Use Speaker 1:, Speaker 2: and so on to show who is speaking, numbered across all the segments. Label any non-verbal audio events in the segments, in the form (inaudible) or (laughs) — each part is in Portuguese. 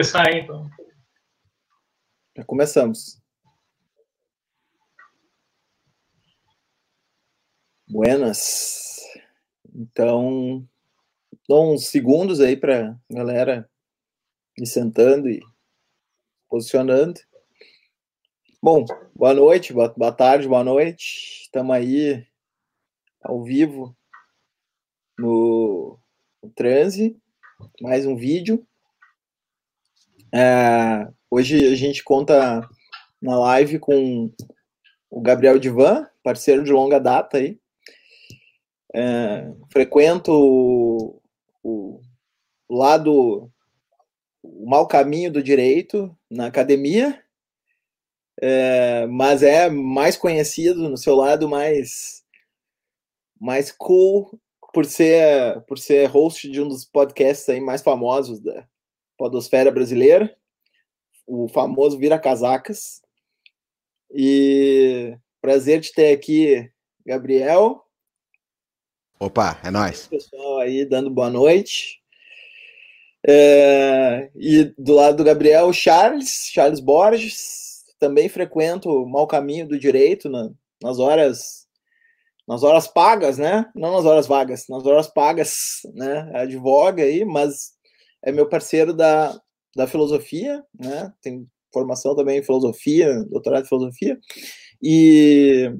Speaker 1: começar então.
Speaker 2: Já começamos. Buenas. Então, dou uns segundos aí para galera ir sentando e posicionando. Bom, boa noite, boa, boa tarde, boa noite. Estamos aí ao vivo no, no transe, mais um vídeo. É, hoje a gente conta na live com o Gabriel Divan, parceiro de longa data aí. É, frequento o, o, lado, o mau caminho do direito na academia, é, mas é mais conhecido no seu lado mais mais cool por ser por ser host de um dos podcasts aí mais famosos da podosfera brasileira, o famoso Vira Casacas. E prazer de ter aqui Gabriel.
Speaker 3: Opa, é nóis.
Speaker 2: Pessoal aí dando boa noite. É, e do lado do Gabriel, Charles, Charles Borges, também frequento o mau caminho do direito na, nas horas nas horas pagas, né? Não nas horas vagas, nas horas pagas, né? Advoga aí, mas é meu parceiro da, da filosofia, né? Tem formação também em filosofia, doutorado em filosofia, e,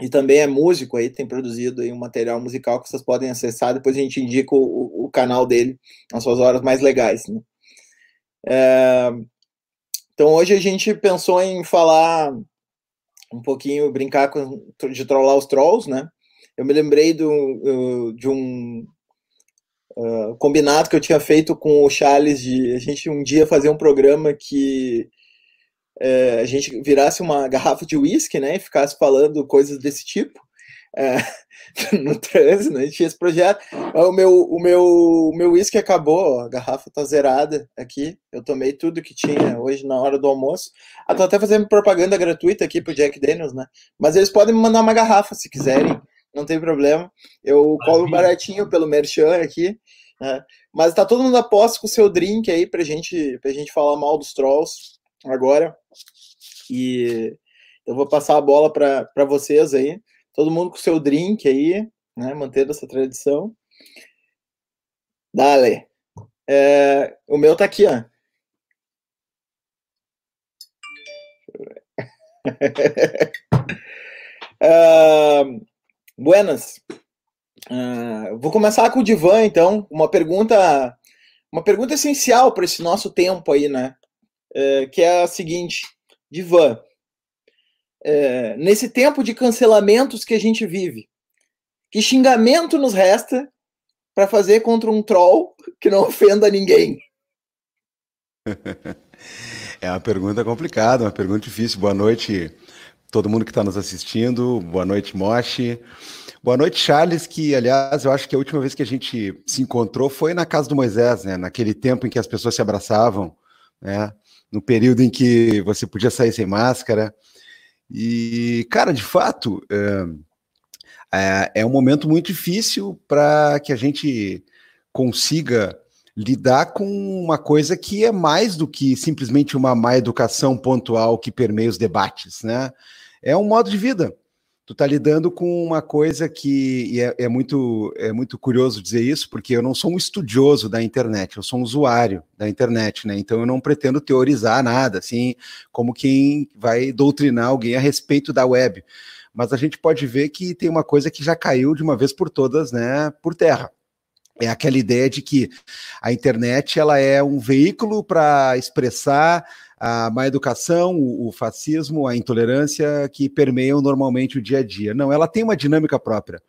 Speaker 2: e também é músico aí, tem produzido aí um material musical que vocês podem acessar, depois a gente indica o, o canal dele nas suas horas mais legais, né? É, então hoje a gente pensou em falar um pouquinho, brincar com, de trollar os trolls, né? Eu me lembrei do, de um uh, combinado que eu tinha feito com o Charles de a gente um dia fazer um programa que uh, a gente virasse uma garrafa de uísque, né, e ficasse falando coisas desse tipo. Uh, (laughs) no trânsito, né? a gente tinha esse projeto. O meu, o meu, o meu uísque acabou, a garrafa tá zerada aqui. Eu tomei tudo que tinha hoje na hora do almoço. Ah, tô até fazendo propaganda gratuita aqui pro Jack Daniels, né? Mas eles podem me mandar uma garrafa se quiserem não tem problema. Eu cobro baratinho pelo merchan aqui. Né? Mas tá todo mundo a posse com o seu drink aí pra gente, pra gente falar mal dos trolls agora. E eu vou passar a bola para vocês aí. Todo mundo com o seu drink aí, né? Mantendo essa tradição. Dale. É, o meu tá aqui, ó. uh, (laughs) Buenas. Uh, vou começar com o Divan, então. Uma pergunta, uma pergunta essencial para esse nosso tempo aí, né? É, que é a seguinte, Divan. É, nesse tempo de cancelamentos que a gente vive, que xingamento nos resta para fazer contra um troll que não ofenda ninguém? (laughs)
Speaker 3: É uma pergunta complicada, uma pergunta difícil. Boa noite, todo mundo que está nos assistindo. Boa noite, Moshi. Boa noite, Charles, que, aliás, eu acho que a última vez que a gente se encontrou foi na casa do Moisés, né? Naquele tempo em que as pessoas se abraçavam, né? No período em que você podia sair sem máscara. E, cara, de fato, é, é, é um momento muito difícil para que a gente consiga lidar com uma coisa que é mais do que simplesmente uma má educação pontual que permeia os debates, né? É um modo de vida. Tu tá lidando com uma coisa que é, é, muito é muito curioso dizer isso, porque eu não sou um estudioso da internet, eu sou um usuário da internet, né? Então eu não pretendo teorizar nada, assim, como quem vai doutrinar alguém a respeito da web. Mas a gente pode ver que tem uma coisa que já caiu de uma vez por todas, né, por terra é aquela ideia de que a internet ela é um veículo para expressar a má educação, o, o, fascismo, a intolerância que permeiam normalmente o dia a dia. Não, ela tem uma dinâmica própria.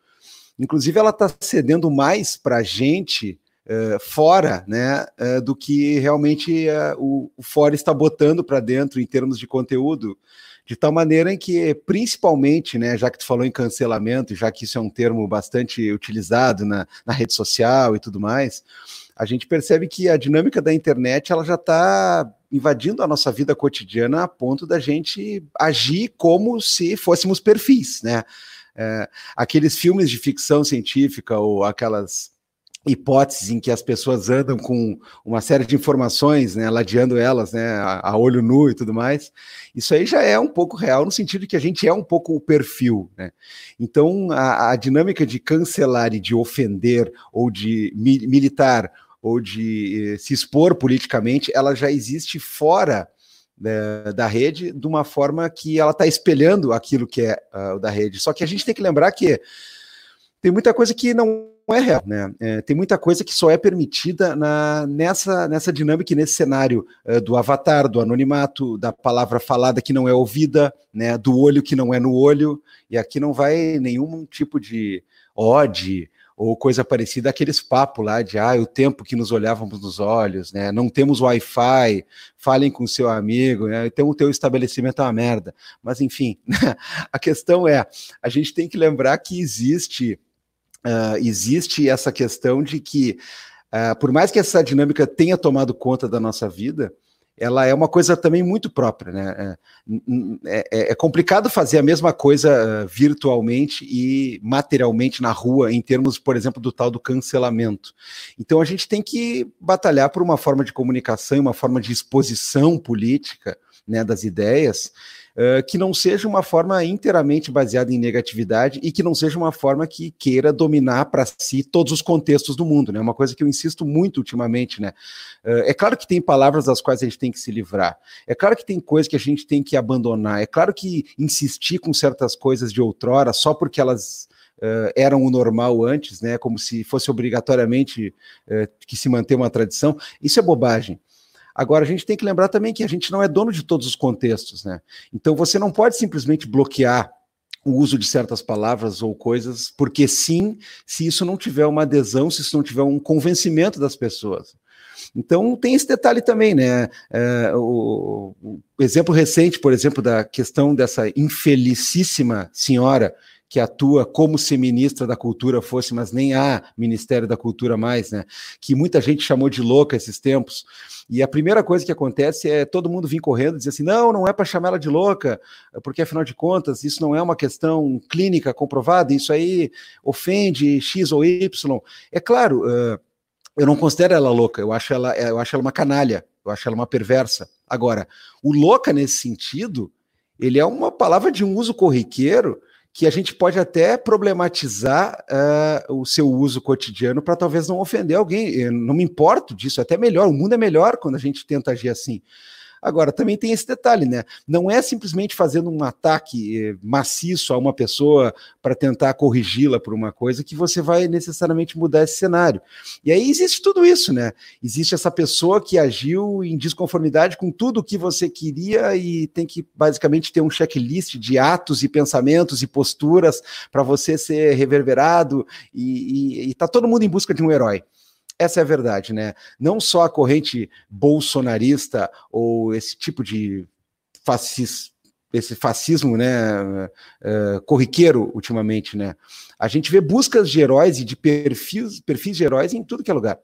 Speaker 3: Inclusive, ela está cedendo mais para a gente uh, fora né, uh, do que realmente uh, o, o fora está botando para dentro em termos de conteúdo. De tal maneira em que, principalmente, né, já que tu falou em cancelamento, já que isso é um termo bastante utilizado na, na rede social e tudo mais, a gente percebe que a dinâmica da internet ela já está invadindo a nossa vida cotidiana a ponto da gente agir como se fôssemos perfis, né? É, aqueles filmes de ficção científica ou aquelas hipóteses em que as pessoas andam com uma série de informações, né, ladeando elas, né, a, olho nu e tudo mais, isso aí já é um pouco real no sentido que a gente é um pouco o perfil, né? Então a, a dinâmica de cancelar e de ofender ou de mi, militar ou de eh, se expor politicamente, ela já existe fora né, da rede de uma forma que ela está espelhando aquilo que é uh, da rede. Só que a gente tem que lembrar que tem muita coisa que não é real, né? É, tem muita coisa que só é permitida na, nessa, nessa dinâmica nesse cenário uh, do avatar, do anonimato, da palavra falada que não é ouvida, né? Do olho que não é no olho, e aqui não vai nenhum tipo de ode ou coisa parecida, aqueles papos lá de ah, o tempo que nos olhávamos nos olhos, né? Não temos Wi-Fi, falem com seu amigo, né? Então o teu estabelecimento é uma merda. Mas enfim, (laughs) a questão é, a gente tem que lembrar que existe uh, existe essa questão de que, uh, por mais que essa dinâmica tenha tomado conta da nossa vida, ela é uma coisa também muito própria, né? É, é, é complicado fazer a mesma coisa virtualmente e materialmente na rua, em termos, por exemplo, do tal do cancelamento. Então a gente tem que batalhar por uma forma de comunicação, uma forma de exposição política né, das ideias que não seja uma forma inteiramente baseada em negatividade e que não seja uma forma que queira dominar para si todos os contextos do mundo, né? Uma coisa que eu insisto muito ultimamente, né? Uh, é claro que tem palavras das quais a gente tem que se livrar, é claro que tem coisas que a gente tem que abandonar, é claro que insistir com certas coisas de outrora só porque elas Uh, eram o normal antes, né? Como se fosse obrigatoriamente uh, que se manter uma tradição. Isso é bobagem. Agora, a gente tem que lembrar também que a gente não é dono de todos os contextos, né? Então, você não pode simplesmente bloquear o uso de certas palavras ou coisas, porque sim, se isso não tiver uma adesão, se isso não tiver um convencimento das pessoas. Então tem esse detalhe também, né? É, o, o, exemplo recente, por exemplo, da questão dessa infelicíssima senhora que atua como se ministra da cultura fosse, mas nem há Ministério da Cultura mais, né? Que muita gente chamou de louca esses tempos. E a primeira coisa que acontece é todo mundo vir correndo e dizer assim: não, não é para chamar ela de louca, porque afinal de contas isso não é uma questão clínica comprovada, isso aí ofende X ou Y. É claro, eu não considero ela louca, eu acho ela, eu acho ela uma canalha, eu acho ela uma perversa. Agora, o louca nesse sentido, ele é uma palavra de um uso corriqueiro que a gente pode até problematizar uh, o seu uso cotidiano para talvez não ofender alguém. Eu não me importo disso, é até melhor. O mundo é melhor quando a gente tenta agir assim. Agora, também tem esse detalhe, né? Não é simplesmente fazendo um ataque eh, maciço a uma pessoa para tentar corrigi-la por uma coisa que você vai necessariamente mudar esse cenário. E aí existe tudo isso, né? Existe essa pessoa que agiu em desconformidade com tudo o que você queria e tem que basicamente ter um checklist de atos e pensamentos e posturas para você ser reverberado e, está todo mundo em busca de um herói. Essa é a verdade, né? Não só a corrente bolsonarista ou esse tipo de fascis, esse fascismo, né, uh, corriqueiro ultimamente, né? A gente vê buscas de heróis e de perfis, perfis de heróis em tudo que é lugar.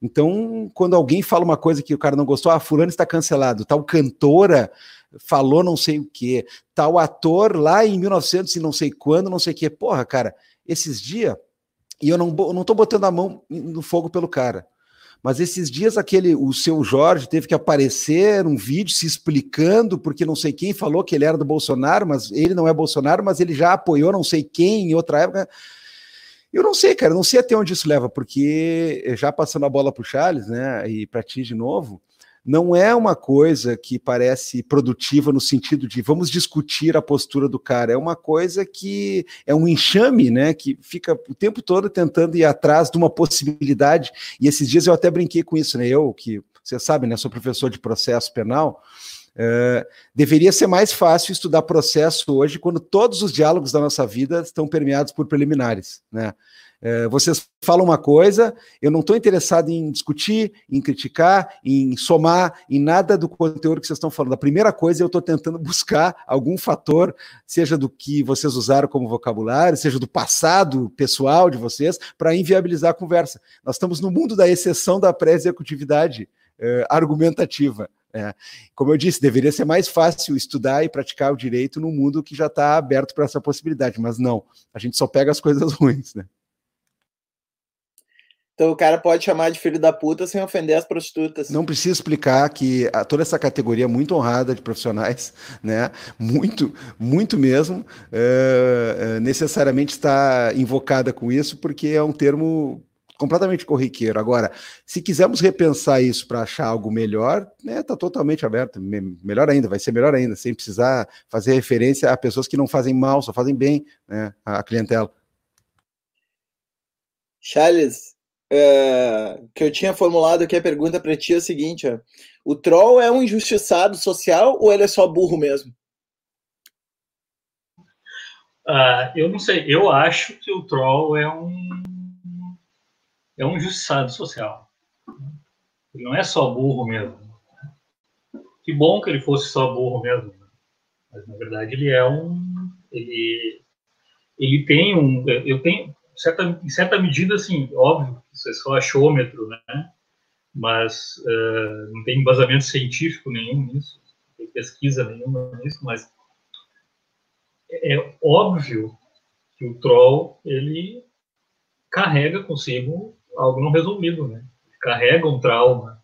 Speaker 3: Então, quando alguém fala uma coisa que o cara não gostou, ah, fulano está cancelado, tal cantora falou não sei o que, tal ator lá em 1900 e não sei quando, não sei o que. Porra, cara, esses dias e eu não, não tô botando a mão no fogo pelo cara. Mas esses dias aquele o seu Jorge teve que aparecer um vídeo se explicando porque não sei quem falou que ele era do Bolsonaro, mas ele não é Bolsonaro, mas ele já apoiou não sei quem em outra época. Eu não sei, cara, não sei até onde isso leva, porque já passando a bola para o Charles, né, e para ti de novo, não é uma coisa que parece produtiva no sentido de vamos discutir a postura do cara, é uma coisa que é um enxame, né, que fica o tempo todo tentando ir atrás de uma possibilidade. E esses dias eu até brinquei com isso, né? Eu que você sabe, né, sou professor de processo penal. Uh, deveria ser mais fácil estudar processo hoje quando todos os diálogos da nossa vida estão permeados por preliminares, né? É, vocês falam uma coisa, eu não estou interessado em discutir, em criticar, em somar, em nada do conteúdo que vocês estão falando. A primeira coisa eu estou tentando (laughs) buscar algum fator, seja do que vocês usaram como vocabulário, seja do passado pessoal de vocês, para inviabilizar a conversa. Nós estamos no mundo da exceção da pré-executividade é, argumentativa. É. Como eu disse, deveria ser mais fácil estudar e praticar o direito no mundo que já está aberto para essa possibilidade, mas não, a gente só pega as coisas (laughs) ruins, né?
Speaker 2: Então o cara pode chamar de filho da puta sem ofender as prostitutas.
Speaker 3: Não precisa explicar que a, toda essa categoria muito honrada de profissionais, (laughs) né? Muito, muito mesmo, é, é, necessariamente está invocada com isso, porque é um termo completamente corriqueiro. Agora, se quisermos repensar isso para achar algo melhor, né, tá totalmente aberto. Me, melhor ainda, vai ser melhor ainda, sem precisar fazer referência a pessoas que não fazem mal, só fazem bem, né, a clientela.
Speaker 2: Charles, é, que eu tinha formulado aqui a pergunta para ti é o seguinte: ó, o troll é um injustiçado social ou ele é só burro mesmo?
Speaker 1: Uh, eu não sei. Eu acho que o troll é um é um injustiçado social. Ele não é só burro mesmo. Que bom que ele fosse só burro mesmo. Mas na verdade ele é um. Ele, ele tem um. Eu tenho. Certa, em certa medida, assim, óbvio, isso é só achômetro, né? Mas uh, não tem embasamento científico nenhum nisso, não tem pesquisa nenhuma nisso, mas é, é óbvio que o troll ele carrega consigo algo não resolvido, né? Ele carrega um trauma,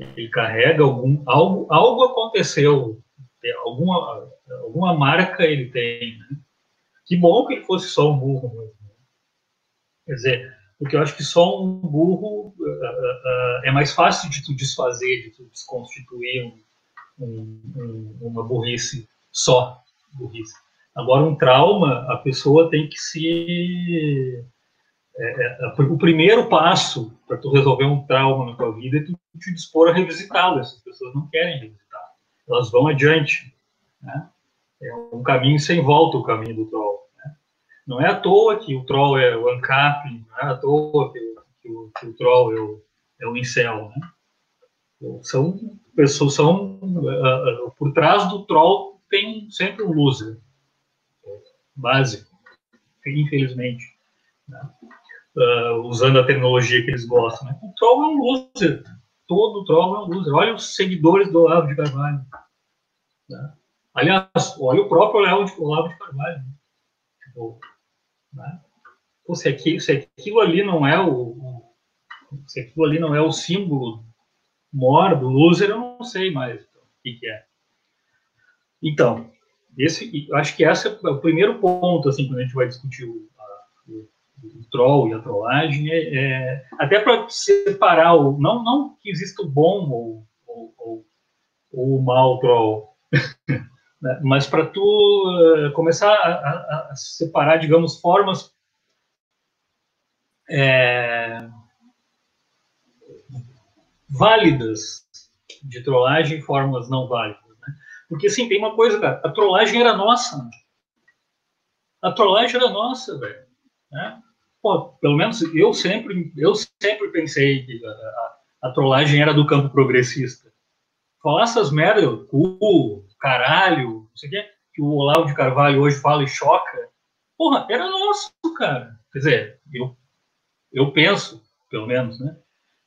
Speaker 1: ele carrega algum algo, algo aconteceu, alguma alguma marca ele tem. Né? Que bom que ele fosse só um burro mesmo. Né? Quer dizer, porque eu acho que só um burro uh, uh, é mais fácil de tu desfazer, de tu desconstituir um, um, um, uma burrice só burrice. Agora, um trauma, a pessoa tem que se é, o primeiro passo para tu resolver um trauma na tua vida é tu te dispor a revisitá-lo. Essas pessoas não querem revisitar, elas vão adiante. Né? É um caminho sem volta o caminho do troll. Não é à toa que o troll é o ANCAP, não é à toa que, que, o, que o, troll é o, é o incel. Né? São pessoas, são, uh, uh, por trás do troll tem sempre um loser, básico, infelizmente. Né? uh, usando a tecnologia que eles gostam. Né? O Troll é um loser. Todo Troll é um loser. Olha os seguidores do Olavo de Carvalho. Né? Aliás, olha o próprio Olavo de, de Carvalho. Né? Tipo, né? Pô, se, aquilo, se aquilo ali não é o, o, se aquilo ali não é o símbolo maior do loser, eu não sei mais o que, que é. Então, esse, acho que esse é o primeiro ponto, assim, quando a gente vai discutir o, o troll e a trollagem, é, é até para separar o não não que exista o bom ou, ou, ou, ou o mal troll, (laughs) né, mas para tu uh, começar a, a, a, separar, digamos, formas é, válidas de trollagem e formas não válidas, né? Porque assim tem uma coisa, cara, a trollagem era nossa, a trollagem era nossa, velho. Né? pelo menos eu sempre, eu sempre pensei que a, a, trollagem era do campo progressista. Falar essas merdas, cu, caralho, não sei o quê, que o Olavo de Carvalho hoje fala e choca, porra, era nosso, cara. Quer dizer, eu, eu penso, pelo menos, né?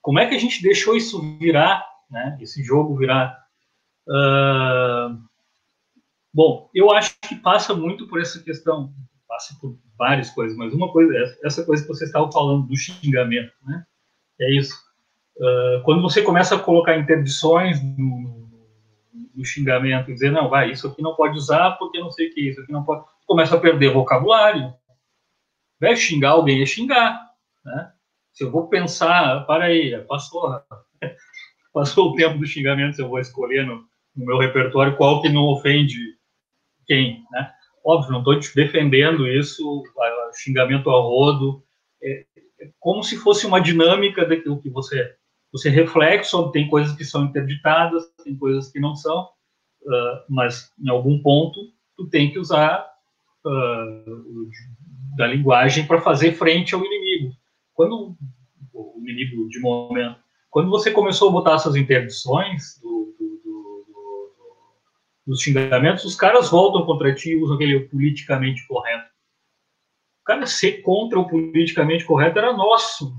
Speaker 1: Como é que a gente deixou isso virar, né? Esse jogo virar. Uh... Bom, eu acho que passa muito por essa questão, passa por várias coisas, mas uma coisa, essa coisa que você estava falando do xingamento, né? É isso. Uh, quando você começa a colocar interdições no, no, xingamento dizer, não, vai, isso aqui não pode usar porque não sei o que, isso aqui não pode. Começa a perder vocabulário. Vai xingar alguém é xingar, né? Se eu vou pensar, para aí, passou, (laughs) passou o tempo do xingamento, eu vou escolher no, no meu repertório qual que não ofende quem, né? Óbvio, não estou defendendo isso, xingamento a rodo, é, é, como se fosse uma dinâmica daquilo que você, você reflete sobre, tem coisas que são interditadas, tem coisas que não são, uh, mas em algum ponto tu tem que usar uh, da linguagem para fazer frente ao inimigo. Quando o inimigo de momento, quando você começou a botar essas interdições do dos xingamentos, os caras voltam contra ti e usam aquele politicamente correto. Cara ser contra o politicamente correto era nosso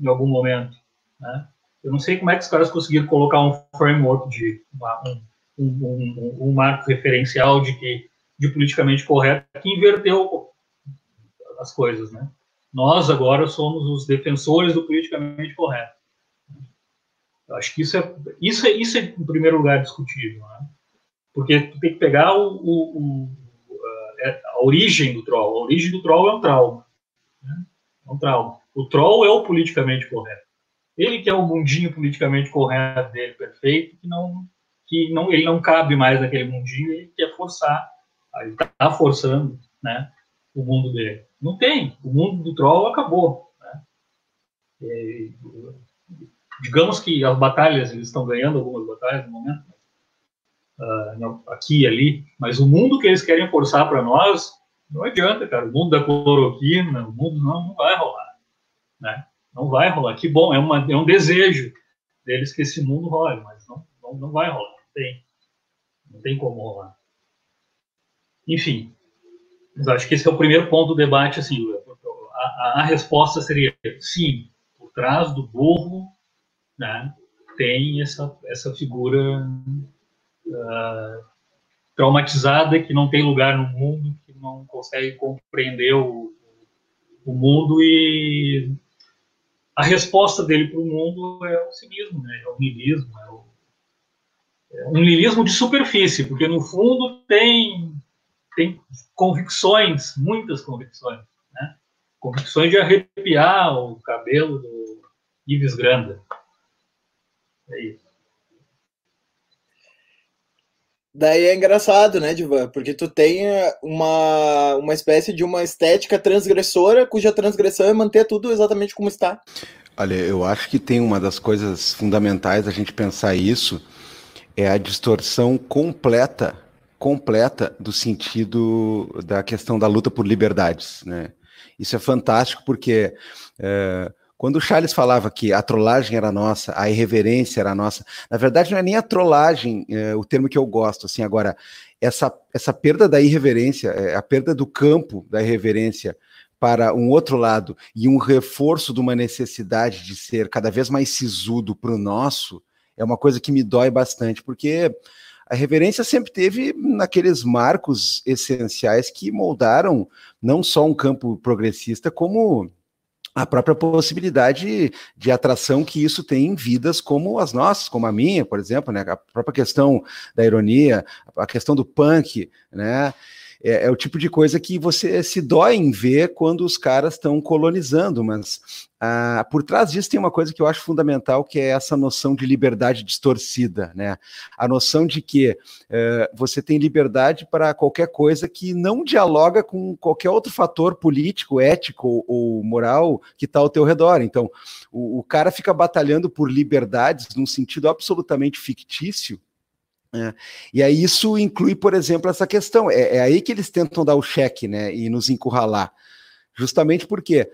Speaker 1: em algum momento. Né? Eu não sei como é que os caras conseguiram colocar um framework de uma, um, um, um, um, marco referencial de que de politicamente correto que inverteu as coisas, né? Nós agora somos os defensores do politicamente correto. Eu acho que isso é, isso é, isso é em primeiro lugar discutível, né? porque tu tem que pegar o, o, o a, é, a, origem do troll. A origem do troll é um trauma. Né? É um trauma. O troll é o politicamente correto. Ele que é o mundinho politicamente correto dele, perfeito, que não, que não, ele não cabe mais naquele mundinho, ele quer forçar, ele está forçando, né, o mundo dele. Não tem. O mundo do troll acabou. Né? E, digamos que as batalhas, eles estão ganhando algumas batalhas no momento, uh, aqui e ali, mas o mundo que eles querem forçar para nós, não adianta, cara. O mundo da cloroquina, o mundo não, não vai rolar. Né? Não vai rolar. Que bom, é, uma, é um desejo deles que esse mundo role, mas não, não, não vai rolar. Não tem, não tem como rolar. Enfim, mas acho que esse é o primeiro ponto do debate. Assim, a, a, a resposta seria sim, por trás do burro né, tem essa, essa figura uh, traumatizada que não tem lugar no mundo, que não consegue compreender o, o mundo e a resposta dele para o mundo é o cinismo, né? é o niilismo, é, o, é um niilismo de superfície, porque no fundo tem tem convicções, muitas convicções, né? convicções de arrepiar o cabelo do Ives Granda. É isso.
Speaker 2: Daí é engraçado, né, Divan? Porque tu tem eh, uma, uma espécie de uma estética transgressora, cuja transgressão é manter tudo exatamente como está.
Speaker 3: Olha, eu acho que tem uma das coisas fundamentais a gente pensar isso, é a distorção completa, completa do sentido da questão da luta por liberdades, né? Isso é fantástico porque é, quando o Charles falava que a trollagem era nossa, a irreverência era nossa, na verdade não é nem a trollagem é, o termo que eu gosto, assim, agora, essa, essa perda da irreverência, é, a perda do campo da irreverência para um outro lado e um reforço de uma necessidade de ser cada vez mais sisudo para o nosso, é uma coisa que me dói bastante, porque a reverência sempre teve naqueles marcos essenciais que moldaram não só um campo progressista, como a própria possibilidade de atração que isso tem em vidas como as nossas, como a minha, por exemplo, né? A própria questão da ironia, a questão do punk, né? É, é, o tipo de coisa que você se dói em ver quando os caras estão colonizando, mas ah, por trás disso tem uma coisa que eu acho fundamental, que é essa noção de liberdade distorcida, né? A noção de que eh, você tem liberdade para qualquer coisa que não dialoga com qualquer outro fator político, ético ou moral que está ao teu redor. Então, o, o cara fica batalhando por liberdades num sentido absolutamente fictício, é. E aí isso inclui, por exemplo, essa questão. É, é, aí que eles tentam dar o cheque, né? E nos encurralar. Justamente porque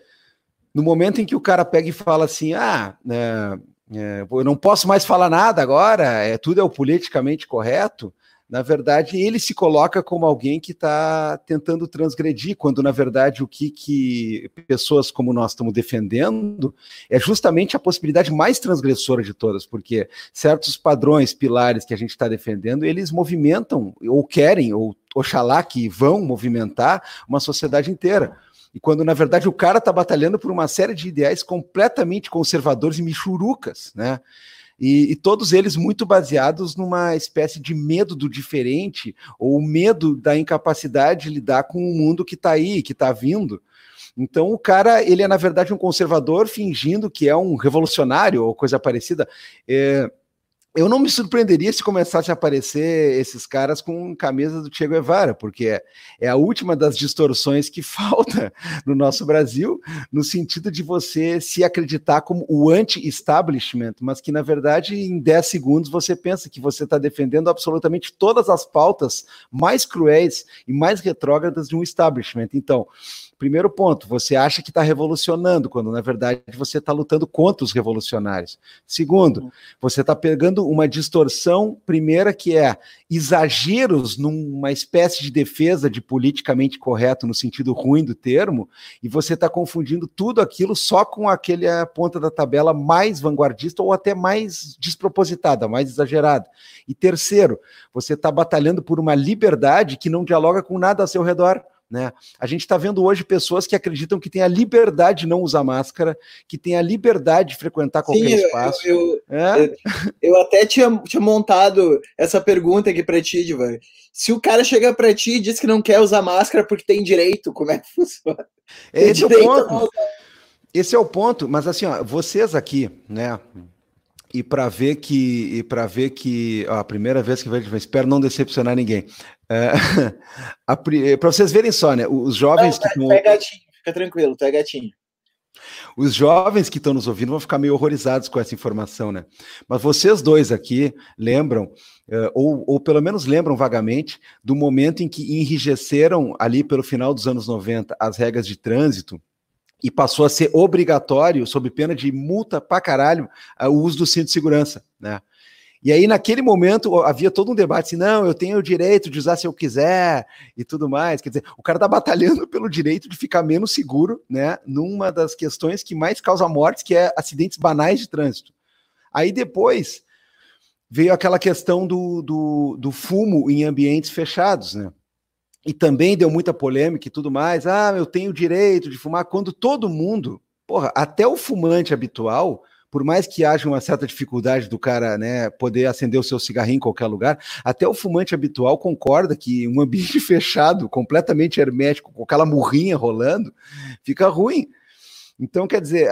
Speaker 3: no momento em que o cara pega e fala assim, ah, é, é eu não posso mais falar nada agora, é, tudo é o politicamente correto, na verdade, ele se coloca como alguém que está tentando transgredir, quando na verdade o que, que pessoas como nós estamos defendendo é justamente a possibilidade mais transgressora de todas, porque certos padrões, pilares que a gente está defendendo, eles movimentam, ou querem, ou oxalá que vão movimentar uma sociedade inteira. E quando, na verdade, o cara está batalhando por uma série de ideais completamente conservadores e michurucas, né? E, e, todos eles muito baseados numa espécie de medo do diferente, ou medo da incapacidade de lidar com o mundo que está aí, que está vindo. Então o cara, ele é na verdade um conservador fingindo que é um revolucionário ou coisa parecida. É, eu não me surpreenderia se começasse a aparecer esses caras com camisas do Che Guevara, porque é, é, a última das distorções que (laughs) falta no nosso Brasil, no sentido de você se acreditar como o anti-establishment, mas que, na verdade, em 10 segundos você pensa que você está defendendo absolutamente todas as pautas mais cruéis e mais retrógradas de um establishment. Então, Primeiro ponto, você acha que está revolucionando, quando na verdade você está lutando contra os revolucionários. Segundo, uhum. você está pegando uma distorção, primeira, que é exageros numa espécie de defesa de politicamente correto, no sentido ruim do termo, e você está confundindo tudo aquilo só com aquele a ponta da tabela mais vanguardista ou até mais despropositada, mais exagerada. E terceiro, você está batalhando por uma liberdade que não dialoga com nada ao seu redor Né? A gente está vendo hoje pessoas que acreditam que tem a liberdade de não usar máscara, que tem a liberdade de frequentar qualquer Sim, espaço.
Speaker 2: Eu, eu, é? eu, eu, até tinha, tinha montado essa pergunta aqui para ti, Divan. Se o cara chega para ti e diz que não quer usar máscara porque tem direito, como é que funciona?
Speaker 3: Esse é o ponto. Esse é o ponto, mas assim, ó, vocês aqui, né? E para ver que, e para ver que, ó, a primeira vez que vejo, espero não decepcionar ninguém. É, (laughs) para vocês verem só, né? Os jovens não,
Speaker 2: que estão. é gatinho, fica tranquilo, é gatinho.
Speaker 3: Os jovens que estão nos ouvindo vão ficar meio horrorizados com essa informação, né? Mas vocês dois aqui lembram, uh, ou, ou pelo menos lembram vagamente, do momento em que enrijeceram ali pelo final dos anos 90 as regras de trânsito e passou a ser obrigatório, sob pena de multa pra caralho, o uso do cinto de segurança, né? E aí, naquele momento, havia todo um debate assim: não, eu tenho o direito de usar se eu quiser e tudo mais. Quer dizer, o cara tá batalhando (laughs) pelo direito de ficar menos seguro, né? Numa das questões que mais causa mortes, que é acidentes banais de trânsito. Aí depois veio aquela questão do, do, do fumo em ambientes fechados, né? E também deu muita polêmica e tudo mais. Ah, eu tenho o direito de fumar, quando todo mundo, porra, até o fumante habitual, por mais que haja uma certa dificuldade do cara né, poder acender o seu cigarrinho em qualquer lugar, até o fumante habitual concorda que um ambiente (laughs) fechado, completamente hermético, com aquela murrinha rolando, fica ruim. Então, quer dizer,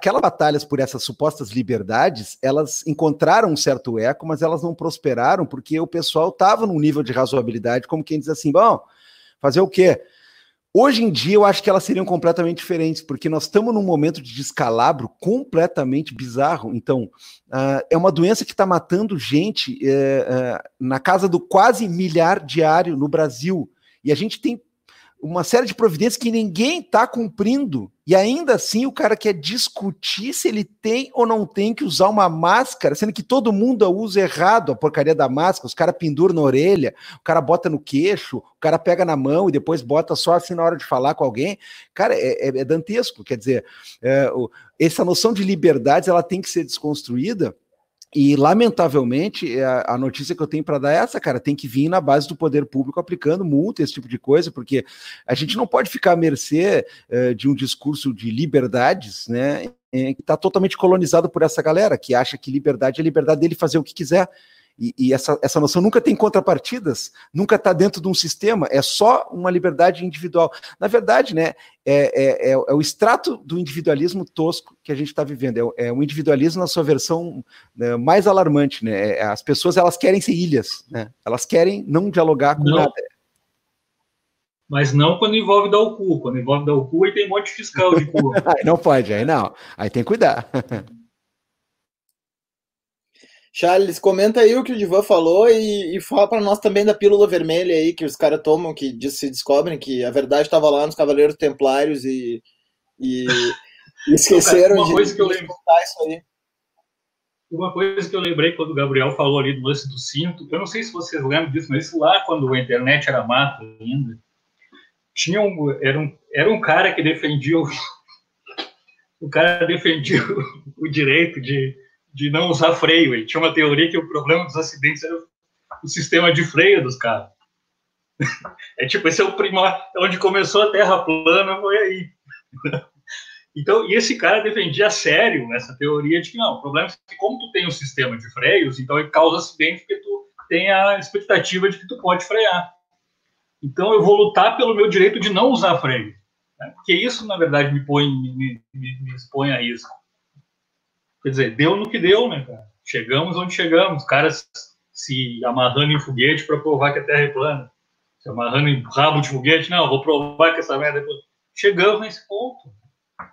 Speaker 3: aquelas batalhas por essas supostas liberdades, elas encontraram um certo eco, mas elas não prosperaram porque o pessoal estava num nível de razoabilidade, como quem diz assim, bom, fazer o quê? Hoje em dia eu acho que elas seriam completamente diferentes, porque nós estamos num momento de descalabro completamente bizarro. Então, uh, é uma doença que está matando gente uh, uh, na casa do quase milhar diário no Brasil. E a gente tem uma série de providências que ninguém está cumprindo. E ainda assim o cara quer discutir se ele tem ou não tem que usar uma máscara, sendo que todo mundo usa errado a porcaria da máscara. Os caras penduram na orelha, o cara bota no queixo, o cara pega na mão e depois bota só assim na hora de falar com alguém. Cara, é, é, é dantesco. Quer dizer, é, o, essa noção de liberdades ela tem que ser desconstruída e, lamentavelmente, é, a, notícia que eu tenho para dar é essa, cara. Tem que vir na base do poder público aplicando multa, esse tipo de coisa, porque a gente não pode ficar à mercê uh, de um discurso de liberdades, né? que está totalmente colonizado por essa galera que acha que liberdade é liberdade dele fazer o que quiser. E, e, essa, essa noção nunca tem contrapartidas, nunca está dentro de um sistema, é só uma liberdade individual. Na verdade, né, é, é, é, é o extrato do individualismo tosco que a gente está vivendo, é, é, o individualismo na sua versão né, mais alarmante. Né, é, as pessoas elas querem ser ilhas, né, elas querem não dialogar com não. nada.
Speaker 1: Mas não quando envolve dar o cu. Quando envolve dar o cu, aí tem um monte de fiscal de cu. (laughs)
Speaker 3: aí não pode, aí não. Aí tem que cuidar. (laughs)
Speaker 2: Charles, comenta aí o que o Divan falou e, e fala para nós também da pílula vermelha aí que os caras tomam, que se descobrem que a verdade estava lá nos Cavaleiros Templários e, e, e (laughs) esqueceram
Speaker 1: de, eu lembro. isso aí. Uma coisa que eu lembrei quando o Gabriel falou ali do lance do cinto, eu não sei se vocês lembram disso, mas isso lá quando a internet era mato ainda, tinha um, era, um, era um cara que defendia o, (laughs) o cara defendia o, o direito de de não usar freio. Ele tinha uma teoria que o problema dos acidentes era o sistema de freio dos carros. (laughs) É tipo, esse é o primor, onde começou a Terra plana, foi aí. (laughs) Então, e esse cara defendia a sério essa teoria de que não, o problema é que como tu tem um sistema de freios, então ele causa acidente porque tu tem a expectativa de que tu pode frear. Então eu vou lutar pelo meu direito de não usar freio. Né? Porque isso, na verdade, me, põe, me, me, me expõe a isso. Quer dizer, deu no que deu, né, cara? Chegamos onde chegamos. Caras se amarrando em foguete para provar que a Terra é plana. Se amarrando em rabo de foguete, não, vou provar que essa merda é plana. Chegamos nesse ponto.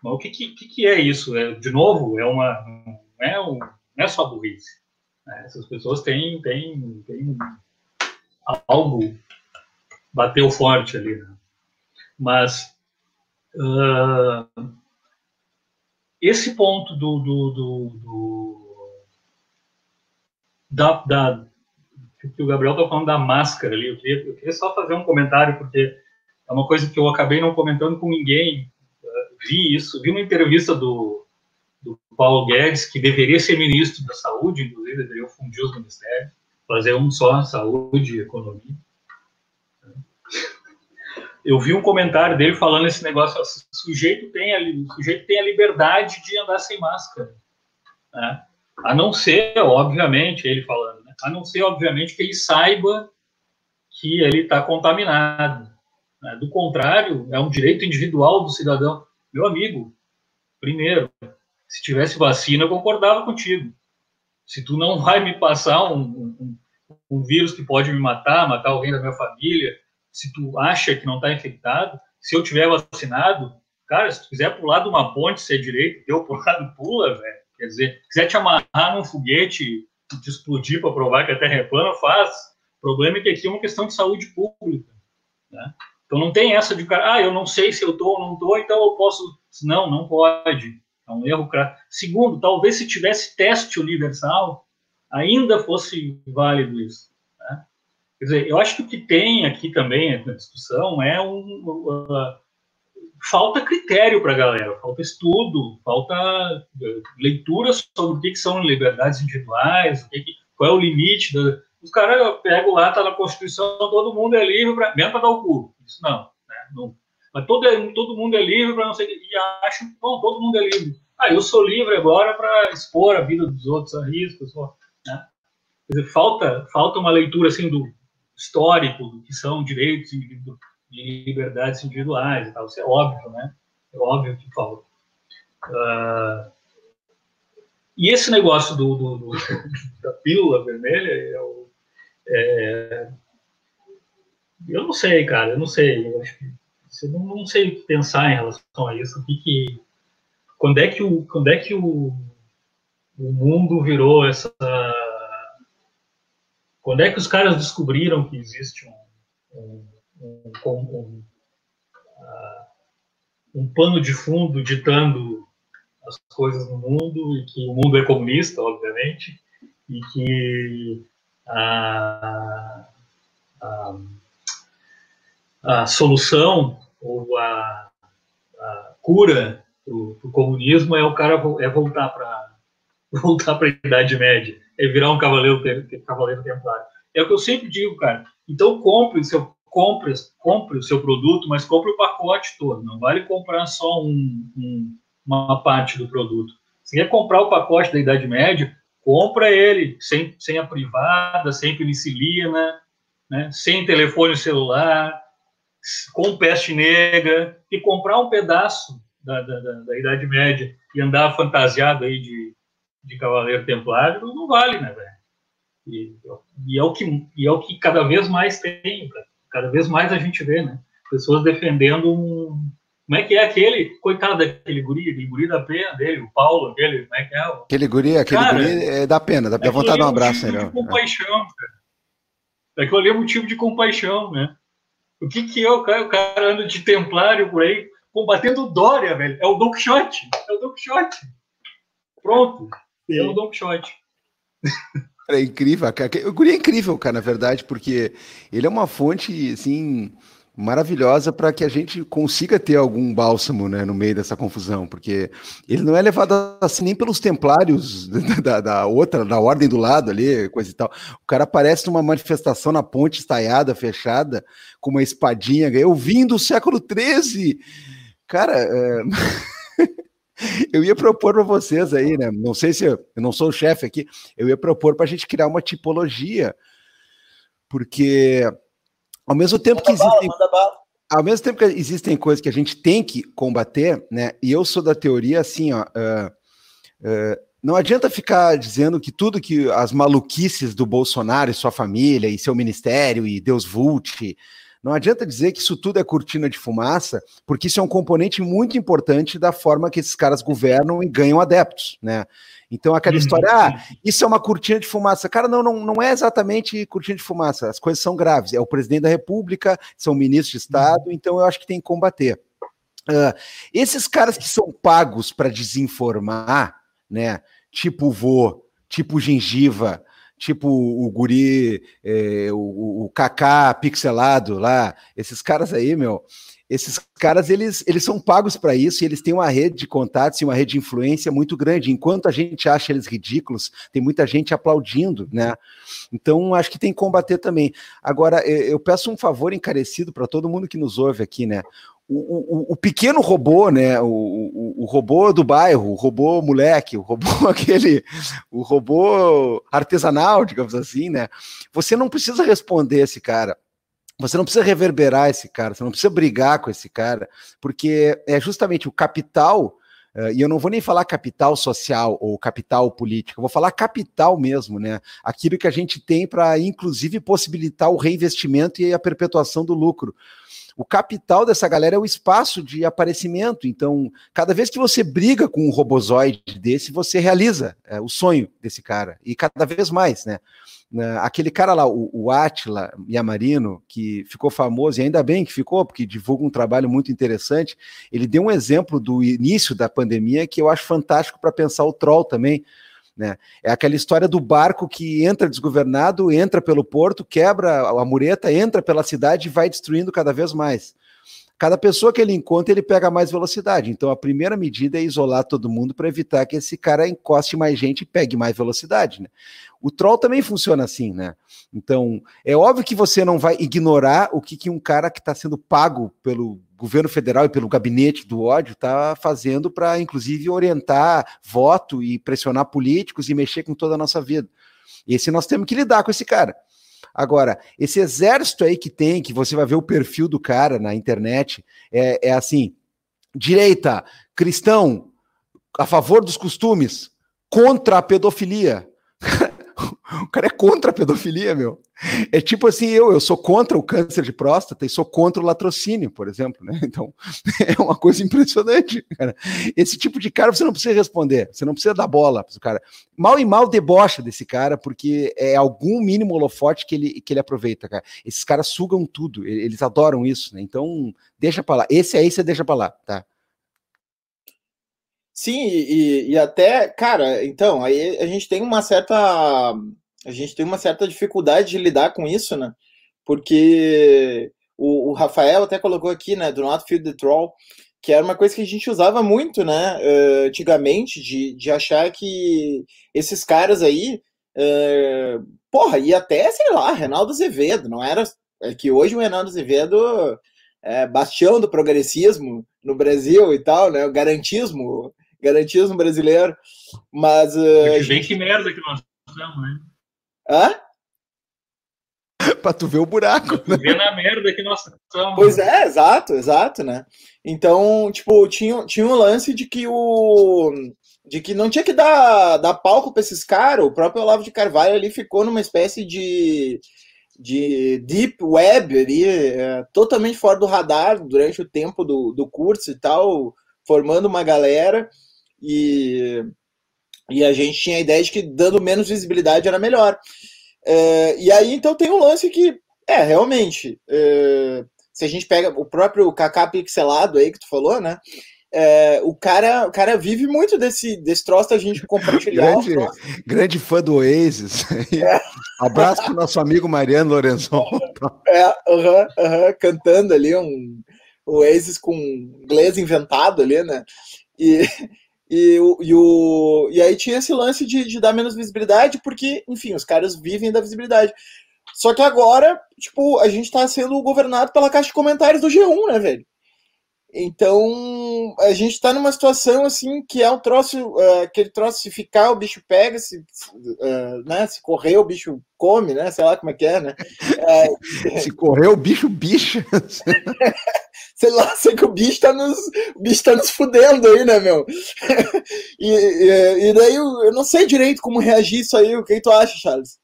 Speaker 1: Mas o que, que, que é isso? É, de novo, é uma, não, é um, não é só burrice. É, essas pessoas têm, têm, têm algo bateu forte ali. Né? Mas uh, esse ponto do, do, do, do da, da, que o Gabriel está falando da máscara ali, eu queria, eu queria, só fazer um comentário, porque é uma coisa que eu acabei não comentando com ninguém. Vi isso, vi uma entrevista do, do Paulo Guedes, que deveria ser ministro da Saúde, inclusive, deveria fundir os ministérios, fazer um só, saúde e economia. Eu vi um comentário dele falando esse negócio, o sujeito tem a, o sujeito tem a liberdade de andar sem máscara, né? a não ser, obviamente, ele falando, né? a não ser, obviamente, que ele saiba que ele está contaminado. Né? Do contrário, é um direito individual do cidadão. Meu amigo, primeiro, se tivesse vacina, eu concordava contigo. Se tu não vai me passar um, um, um vírus que pode me matar, matar alguém da minha família, se tu acha que não está infectado, se eu tiver vacinado, cara, se tu quiser pular de uma ponte, se é direito, teu pro lado, pula, velho. Quer dizer, quiser te amarrar num foguete te explodir para provar que a Terra é plana, faz. O problema é que aqui é uma questão de saúde pública. Né? Então não tem essa de cara, ah, eu não sei se eu estou ou não estou, então eu posso. Não, não pode. É um erro. Segundo, talvez se tivesse teste universal, ainda fosse válido isso. Quer dizer, eu acho que o que tem aqui também na discussão é um. Falta critério para a galera, falta estudo, falta uh, leitura sobre o que, que são liberdades individuais, o que, que qual é o limite. Da... Os caras pegam lá, está na Constituição, todo mundo é livre, para mesmo para dar o cu. Isso não. Né? não mas todo, todo mundo é livre para não sei. E que, bom, todo mundo é livre. Ah, eu sou livre agora para expor a vida dos outros a risco. Só, né? Quer dizer, falta, falta uma leitura assim do histórico do que são direitos de liberdades individuais e tal. Isso é óbvio, né? É óbvio que falta. Uh, e esse negócio do, do, do (laughs) da pílula vermelha é, é, eu não sei, cara, eu não sei. Eu acho que eu não, não sei pensar em relação a isso. O que, que quando é que o quando é que o, o mundo virou essa quando é que os caras descobriram que existe um, um, um, um, uh, um pano de fundo ditando as coisas no mundo e que o mundo é comunista, obviamente, e que a, a, a solução ou a, a cura para o comunismo é o cara é voltar para (laughs) voltar para a Idade Média, é virar um cavaleiro cavaleiro templário. É o que eu sempre digo, cara. Então compre o seu compre, compre o seu produto, mas compre o pacote todo. Não vale comprar só um, um, uma parte do produto. Se quer comprar o pacote da Idade Média, compra ele sem, sem a privada, sem penicilina, né, sem telefone celular, com peste negra, e comprar um pedaço da, da, da, da Idade Média e andar fantasiado aí de, de cavaleiro templário não vale, né, velho? E, e, é o que, e é o que cada vez mais tem, cada vez mais a gente vê, né? Pessoas defendendo um. Como é que é aquele? Coitado daquele guri, aquele guri da pena dele, o Paulo, aquele, como é que é?
Speaker 3: Aquele guri, aquele cara, guri é, dá pena, dá vontade de um abraço,
Speaker 1: né? De compaixão, cara. Aquilo ali é motivo de compaixão, né? O que que é o cara, o cara anda de templário por aí, combatendo o Dória, velho? É o Don Quixote, é o Don Quixote. Pronto, Sim. é Don Quixote. (laughs)
Speaker 3: É incrível, cara. O guri é incrível, cara, na verdade, porque ele é uma fonte, assim, maravilhosa para que a gente consiga ter algum bálsamo, né, no meio dessa confusão, porque ele não é levado assim nem pelos templários (laughs) da, da, outra, da ordem do lado ali, coisa e tal. O cara aparece numa manifestação na ponte estaiada, fechada, com uma espadinha. Eu vim do século XIII. Cara, é... (laughs) (laughs) Eu ia propor para vocês aí, né? Não sei se eu, eu não sou o chefe aqui, eu ia propor para a gente criar uma tipologia, porque ao mesmo tempo que existem, ao mesmo tempo que existem coisas que a gente tem que combater, né? E eu sou da teoria assim, ó. Uh, uh, não adianta ficar dizendo que tudo que as maluquices do Bolsonaro e sua família e seu ministério e Deus Vult não adianta dizer que isso tudo é cortina de fumaça, porque isso é um componente muito importante da forma que esses caras governam e ganham adeptos, né? Então, aquela uhum, história, ah, isso é uma cortina de fumaça. Cara, não, não, não é exatamente cortina de fumaça. As coisas são graves. É o presidente da República, são ministros de Estado, uhum. então eu acho que tem que combater. Uh, esses caras que são pagos para desinformar, né? Tipo vô, tipo gengiva, tipo o guri, é, o, o Kaká pixelado lá, esses caras aí, meu, esses caras eles, eles são pagos para isso e eles têm uma rede de contatos e uma rede de influência muito grande. Enquanto a gente acha eles ridículos, tem muita gente aplaudindo, né? Então acho que tem que combater também. Agora eu peço um favor encarecido para todo mundo que nos ouve aqui, né? O, o, pequeno robô, né? O, o, o, robô do bairro, o robô moleque, o robô (laughs) aquele, o robô artesanal, digamos assim, né? Você não precisa responder esse cara. Você não precisa reverberar esse cara, você não precisa brigar com esse cara, porque é justamente o capital, uh, e eu não vou nem falar capital social ou capital político, eu vou falar capital mesmo, né? Aquilo que a gente tem para, inclusive, possibilitar o reinvestimento e a perpetuação do lucro. O capital dessa galera é o espaço de aparecimento. Então, cada vez que você briga com um robozoide desse, você realiza é, o sonho desse cara. E cada vez mais, né? Aquele cara lá, o, o Atila Yamarino, que ficou famoso, e ainda bem que ficou, porque divulga um trabalho muito interessante, ele deu um exemplo do início da pandemia que eu acho fantástico para pensar o troll também. Né? É aquela história do barco que entra desgovernado, entra pelo porto, quebra a mureta, entra pela cidade e vai destruindo cada vez mais. Cada pessoa que ele encontra, ele pega mais velocidade. Então, a primeira medida é isolar todo mundo para evitar que esse cara encoste mais gente e pegue mais velocidade. Né? O troll também funciona assim, né? Então, é óbvio que você não vai ignorar o que, que um cara que está sendo pago pelo governo federal e pelo gabinete do ódio está fazendo para, inclusive, orientar voto e pressionar políticos e mexer com toda a nossa vida. Esse nós temos que lidar com esse cara. Agora, esse exército aí que tem, que você vai ver o perfil do cara na internet, é, é assim: direita, cristão, a favor dos costumes, contra a pedofilia. (laughs) O cara é contra a pedofilia, meu. É tipo assim, eu, eu sou contra o câncer de próstata e sou contra o latrocínio, por exemplo, né? (laughs) Então, (laughs) é uma coisa impressionante, cara. Esse tipo de cara você não precisa responder, você não precisa dar bola cara. Mal e mal debocha desse cara, porque é algum mínimo holofote que ele, que ele aproveita, cara. Esses caras sugam tudo, eles adoram isso, né? Então, deixa para lá. Esse aí você deixa para lá, tá?
Speaker 2: Sim, e, e até, cara, então, aí a gente tem uma certa. A gente tem uma certa dificuldade de lidar com isso, né? Porque o, o Rafael até colocou aqui, né, do Not Feed the Troll, que era uma coisa que a gente usava muito, né, uh, antigamente, de, de achar que esses caras aí, uh, porra, e até, sei lá, Reinaldo Azevedo, não era. É que hoje o Reinaldo Azevedo é bastião do progressismo no Brasil e tal, né, o garantismo Garantismo brasileiro. Mas. Uh,
Speaker 1: bem que merda que nós estamos, né?
Speaker 2: Hã?
Speaker 3: pra tu ver o buraco.
Speaker 1: Pra tu ver na merda que nós estamos.
Speaker 2: Pois é, exato, exato, né? Então, tipo, tinha, tinha um lance de que o. De que não tinha que dar, dar palco pra esses caras. O próprio Olavo de Carvalho ali ficou numa espécie de de deep web ali, é, totalmente fora do radar durante o tempo do, do curso e tal, formando uma galera e, e a gente tinha a ideia de que dando menos visibilidade era melhor. É, e aí, então, tem um lance que, é, realmente, é, se a gente pega o próprio Kaká pixelado aí que tu falou, né? É, o, cara, o cara vive muito desse, desse troço da gente compartilhar. (laughs)
Speaker 3: grande, grande fã do Oasis. (laughs) É. Abraço pro nosso amigo Mariano Lorenzon. (laughs)
Speaker 2: É, uh -huh, uh -huh, cantando ali um Oasis com inglês inventado ali, né? E, e, e, o, e aí tinha esse lance de, de dar menos visibilidade, porque, enfim, os caras vivem da visibilidade. Só que agora, tipo, a gente tá sendo governado pela caixa de comentários do G1, né, velho? Então, a gente tá numa situação, assim, que é um troço, uh, aquele troço, se ficar, o bicho pega, se, uh, né, se correr, o bicho come, né, sei lá como é que é, né?
Speaker 3: Uh, (laughs) se correr, o bicho bicha. (laughs)
Speaker 2: sei lá, sei que o bicho tá nos, o bicho tá nos fudendo aí, né, meu? (laughs) e, e, e, daí eu, eu, não sei direito como reagir isso aí. O que tu acha, Charles?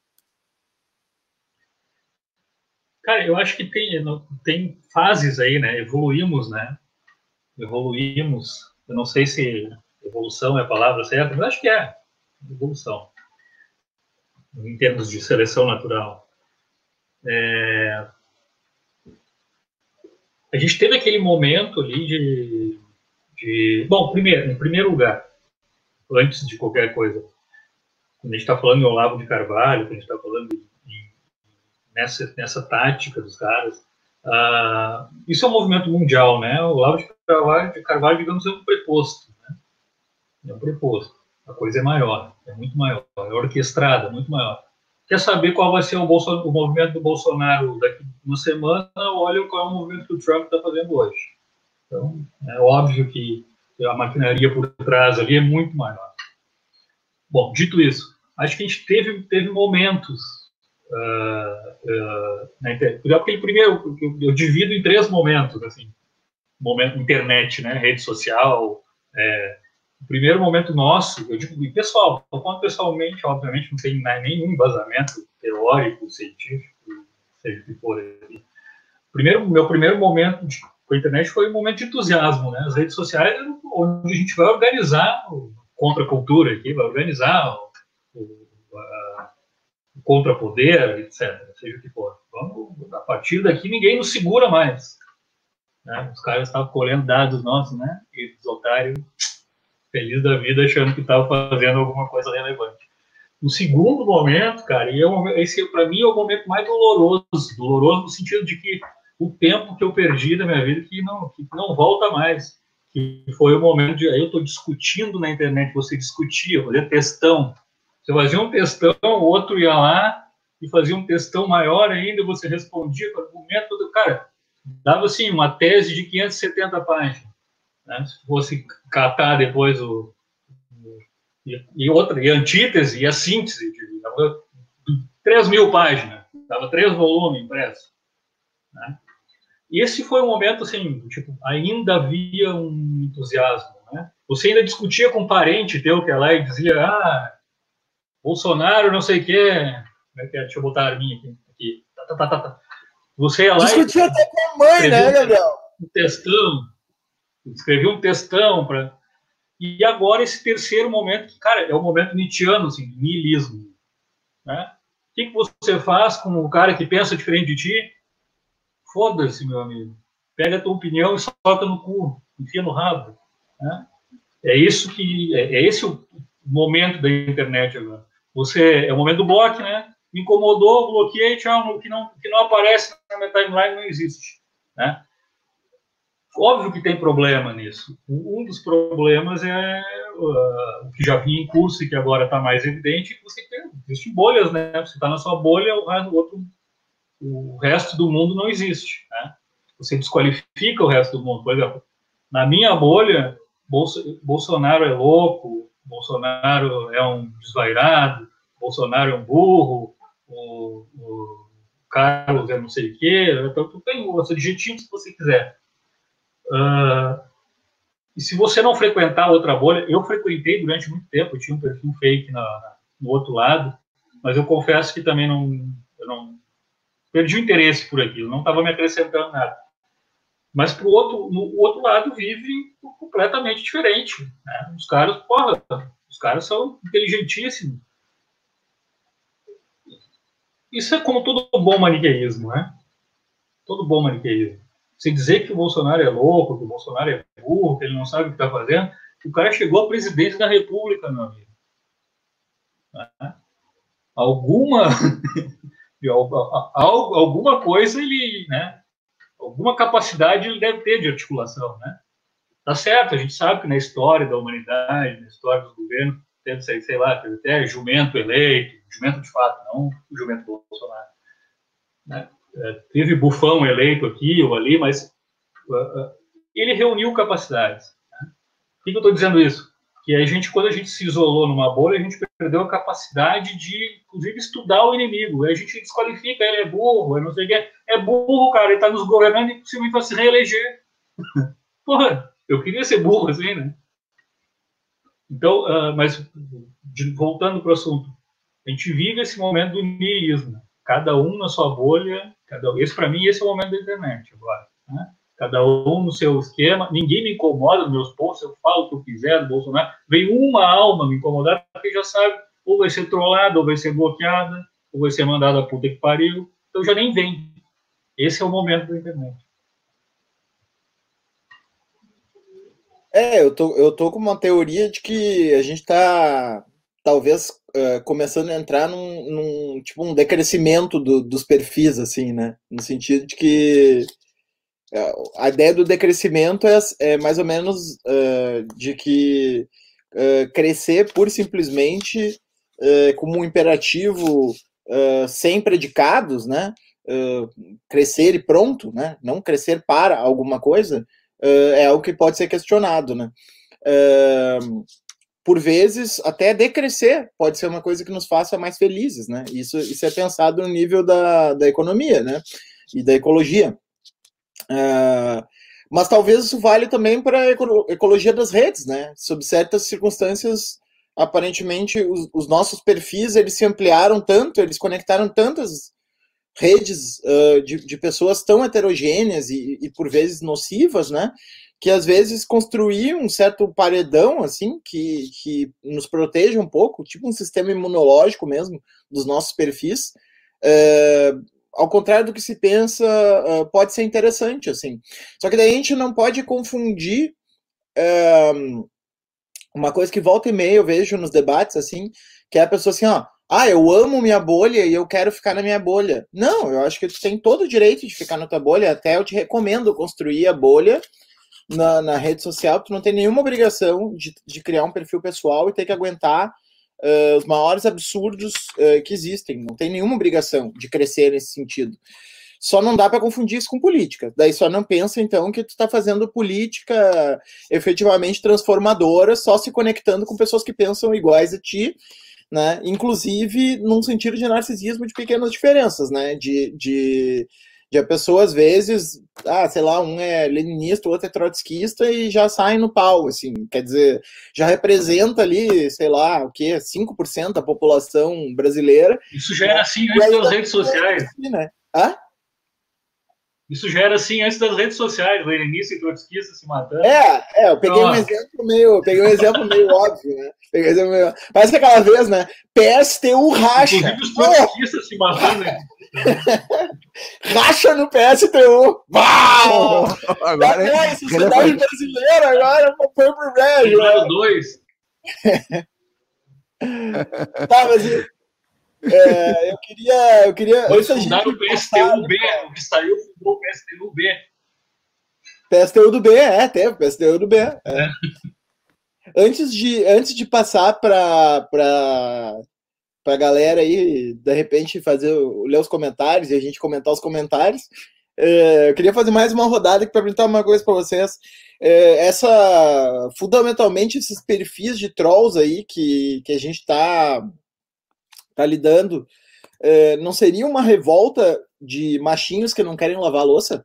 Speaker 1: Cara, eu acho que tem, tem fases aí, né? Evoluímos, né? Evoluímos. Eu não sei se evolução é a palavra certa, mas acho que é evolução. Em termos de seleção natural. É, a gente teve aquele momento ali de, de bom, primeiro, em primeiro lugar, antes de qualquer coisa, quando a gente está falando em Olavo de Carvalho, quando a gente está falando nessa, nessa tática dos caras, Uh, isso é um movimento mundial, né? O Olavo de Carvalho, de Carvalho digamos, é um preposto. Né? É um preposto. A coisa é maior, é muito maior, é orquestrada, muito maior. Quer saber qual vai ser o, o movimento do Bolsonaro daqui uma semana? Olha qual é o movimento que o Trump está fazendo hoje. Então, é óbvio que a maquinaria por trás ali é muito maior. Bom, dito isso, acho que a gente teve, teve momentos uh, uh, na internet. Primeiro, eu, eu, divido em três momentos, assim. Momento internet, né, rede social. É, o primeiro momento nosso, eu digo pessoal, eu conto pessoalmente, obviamente não tem nenhum embasamento teórico, científico, seja o que for. Primeiro, meu primeiro momento de, com a internet foi um momento de entusiasmo, né? As redes sociais, onde a gente vai organizar contra a cultura aqui, vai organizar o, o contra-poder, etc., seja o que for. Vamos, a partir daqui, ninguém nos segura mais. Né? Os caras estavam colhendo dados nossos, né? E os otários, feliz da vida, achando que estavam fazendo alguma coisa relevante. No segundo momento, cara, e é esse para mim é o momento mais doloroso, doloroso no sentido de que o tempo que eu perdi da minha vida que não, que não volta mais que foi o momento de eu estou discutindo na internet, você discutia, fazia testão. Você fazia um testão, o outro ia lá e fazia um testão maior ainda, você respondia com argumento cara. Dava assim uma tese de 570 páginas. Né? Se fosse catar depois o, e, e, outra, e a antítese e a síntese, de, dava 3 mil páginas, dava três volumes impressos. Né? E esse foi um momento, assim, tipo, ainda havia um entusiasmo, né? Você ainda discutia com um parente teu que é lá e dizia, ah, Bolsonaro não sei o quê, como é que é? Deixa eu botar a arminha aqui. aqui. Tá, tá, tá, tá. Você ia lá
Speaker 2: Discutia
Speaker 1: e...
Speaker 2: até com a mãe, né, Gabriel?
Speaker 1: Um textão, escrevia um textão para... E agora esse terceiro momento, que, cara, é o momento nietzschiano, assim, niilismo, né? O que, que você faz com o cara que pensa diferente de ti? Foda-se, meu amigo. Pega a tua opinião e solta no cu, enfia no rabo. Né? É isso que é, é, esse o momento da internet agora. Você é o momento do bloco, né? Me incomodou, bloqueei, tchau. O que não, que não aparece na minha timeline não existe, né? Óbvio que tem problema nisso. Um dos problemas é uh, o que já vinha em curso e que agora está mais evidente, que você tem, existem bolhas, né? Você está na sua bolha, o outro o resto do mundo não existe. Né? Você desqualifica o resto do mundo. Por exemplo, na minha bolha, Bolso, Bolsonaro é louco, Bolsonaro é um desvairado, Bolsonaro é um burro, o, o Carlos é não sei o quê, então tu tem os adjetivos que você quiser. Uh, e se você não frequentar outra bolha, eu frequentei durante muito tempo, eu tinha um perfil fake na, no outro lado, mas eu confesso que também não, não perdi o interesse por aquilo, não estava me acrescentando nada. Mas para o outro, no outro lado vive completamente diferente. Né? Os caras, porra, os caras são inteligentíssimos. Isso é como todo bom maniqueísmo, né? Todo bom maniqueísmo. Se dizer que o Bolsonaro é louco, que o Bolsonaro é burro, que ele não sabe o que está fazendo, o cara chegou à presidência da República, meu amigo. Né? Alguma (laughs) alguma coisa ele, né, alguma capacidade ele deve ter de articulação, né? Tá certo, a gente sabe que na história da humanidade, na história do governo, teve, sei, sei lá, até jumento eleito, jumento de fato, não o jumento Bolsonaro. Né? É, teve bufão eleito aqui ou ali, mas uh, uh, ele reuniu capacidades. Né? Por que, eu estou dizendo isso? que a gente, quando a gente se isolou numa bolha, a gente perdeu a capacidade de, inclusive, estudar o inimigo. A gente desqualifica, ele é burro, é não sei o que. É burro, cara, ele está nos governando e possivelmente vai se reeleger. (laughs) Porra, eu queria ser burro assim, né? Então, uh, mas de, voltando para o assunto, a gente vive esse momento do niilismo. Cada um na sua bolha, cada, esse para mim esse é o momento da internet agora. Né? cada um no seu esquema, ninguém me incomoda nos meus posts, eu falo o que eu quiser do Bolsonaro. Vem uma alma me incomodar, porque já sabe, ou vai ser trollada, ou vai ser bloqueada, ou vai ser mandada a puta que pariu. Então já nem vem. Esse é o momento da internet.
Speaker 2: É, eu tô, eu tô com uma teoria de que a gente está talvez uh, começando a entrar num, num tipo um decrescimento do, dos perfis, assim, né? No sentido de que uh, a ideia do decrescimento é, é mais ou menos uh, de que crescer por simplesmente como um imperativo sem predicados, né? crescer e pronto, né? Não crescer para alguma coisa é algo que pode ser questionado, né? por vezes, até decrescer pode ser uma coisa que nos faça mais felizes, né? Isso, isso é pensado no nível da, da economia, né? E da ecologia. Uh, mas talvez isso vale também para a ecologia das redes, né? Sob certas circunstâncias, aparentemente, os, os, nossos perfis, eles se ampliaram tanto, eles conectaram tantas redes uh, de, de pessoas tão heterogêneas e, e, por vezes, nocivas, né? que às vezes construir um certo paredão assim que, que nos proteja um pouco, tipo um sistema imunológico mesmo dos nossos perfis. É, ao contrário do que se pensa, é, pode ser interessante assim. Só que daí a gente não pode confundir uma coisa que volta e meia eu vejo nos debates assim, que é a pessoa assim, ó, ah, eu amo minha bolha e eu quero ficar na minha bolha. Não, eu acho que tu tem todo o direito de ficar na tua bolha, até eu te recomendo construir a bolha na, na rede social, tu não tem nenhuma obrigação de, de criar um perfil pessoal e ter que aguentar uh, os maiores absurdos uh, que existem. Não tem nenhuma obrigação de crescer nesse sentido. Só não dá para confundir isso com política. Daí só não pensa, então, que tu está fazendo política efetivamente transformadora, só se conectando com pessoas que pensam iguais a ti, né? Inclusive num sentido de narcisismo de pequenas diferenças, né? De, de de a pessoa, às vezes, ah, sei lá, um é leninista, o outro é trotskista e já sai no pau, assim, quer dizer, já representa ali, sei lá, o que, 5% da população brasileira.
Speaker 1: Isso já era assim antes das redes sociais. Assim, né? Hã? Isso já era assim antes das redes sociais, leninista e trotskista se matando.
Speaker 2: É, é, eu peguei um exemplo meio, peguei um exemplo meio óbvio, né? Peguei um exemplo meio... Parece que aquela vez, né? PSTU racha. Inclusive
Speaker 1: os trotskistas oh! se matando, né? (laughs)
Speaker 2: Racha no PSTU. Uau! (laughs) Agora é sociedade brasileira, agora foi pro Brejo.
Speaker 1: 2. (laughs)
Speaker 2: tá, mas é, eu queria. Eu queria
Speaker 1: Foi fundar o PSTU-B, o que saiu fundou o PSTU-B.
Speaker 2: PSTU do B, é, teve PSTU do B. É. É. Antes, de, antes de passar para para a galera aí, de repente, fazer ler os comentários e a gente comentar os comentários. É, eu queria fazer mais uma rodada para perguntar uma coisa para vocês. É, essa, fundamentalmente, esses perfis de trolls aí que, que a gente está tá lidando, é, não seria uma revolta de machinhos que não querem lavar louça?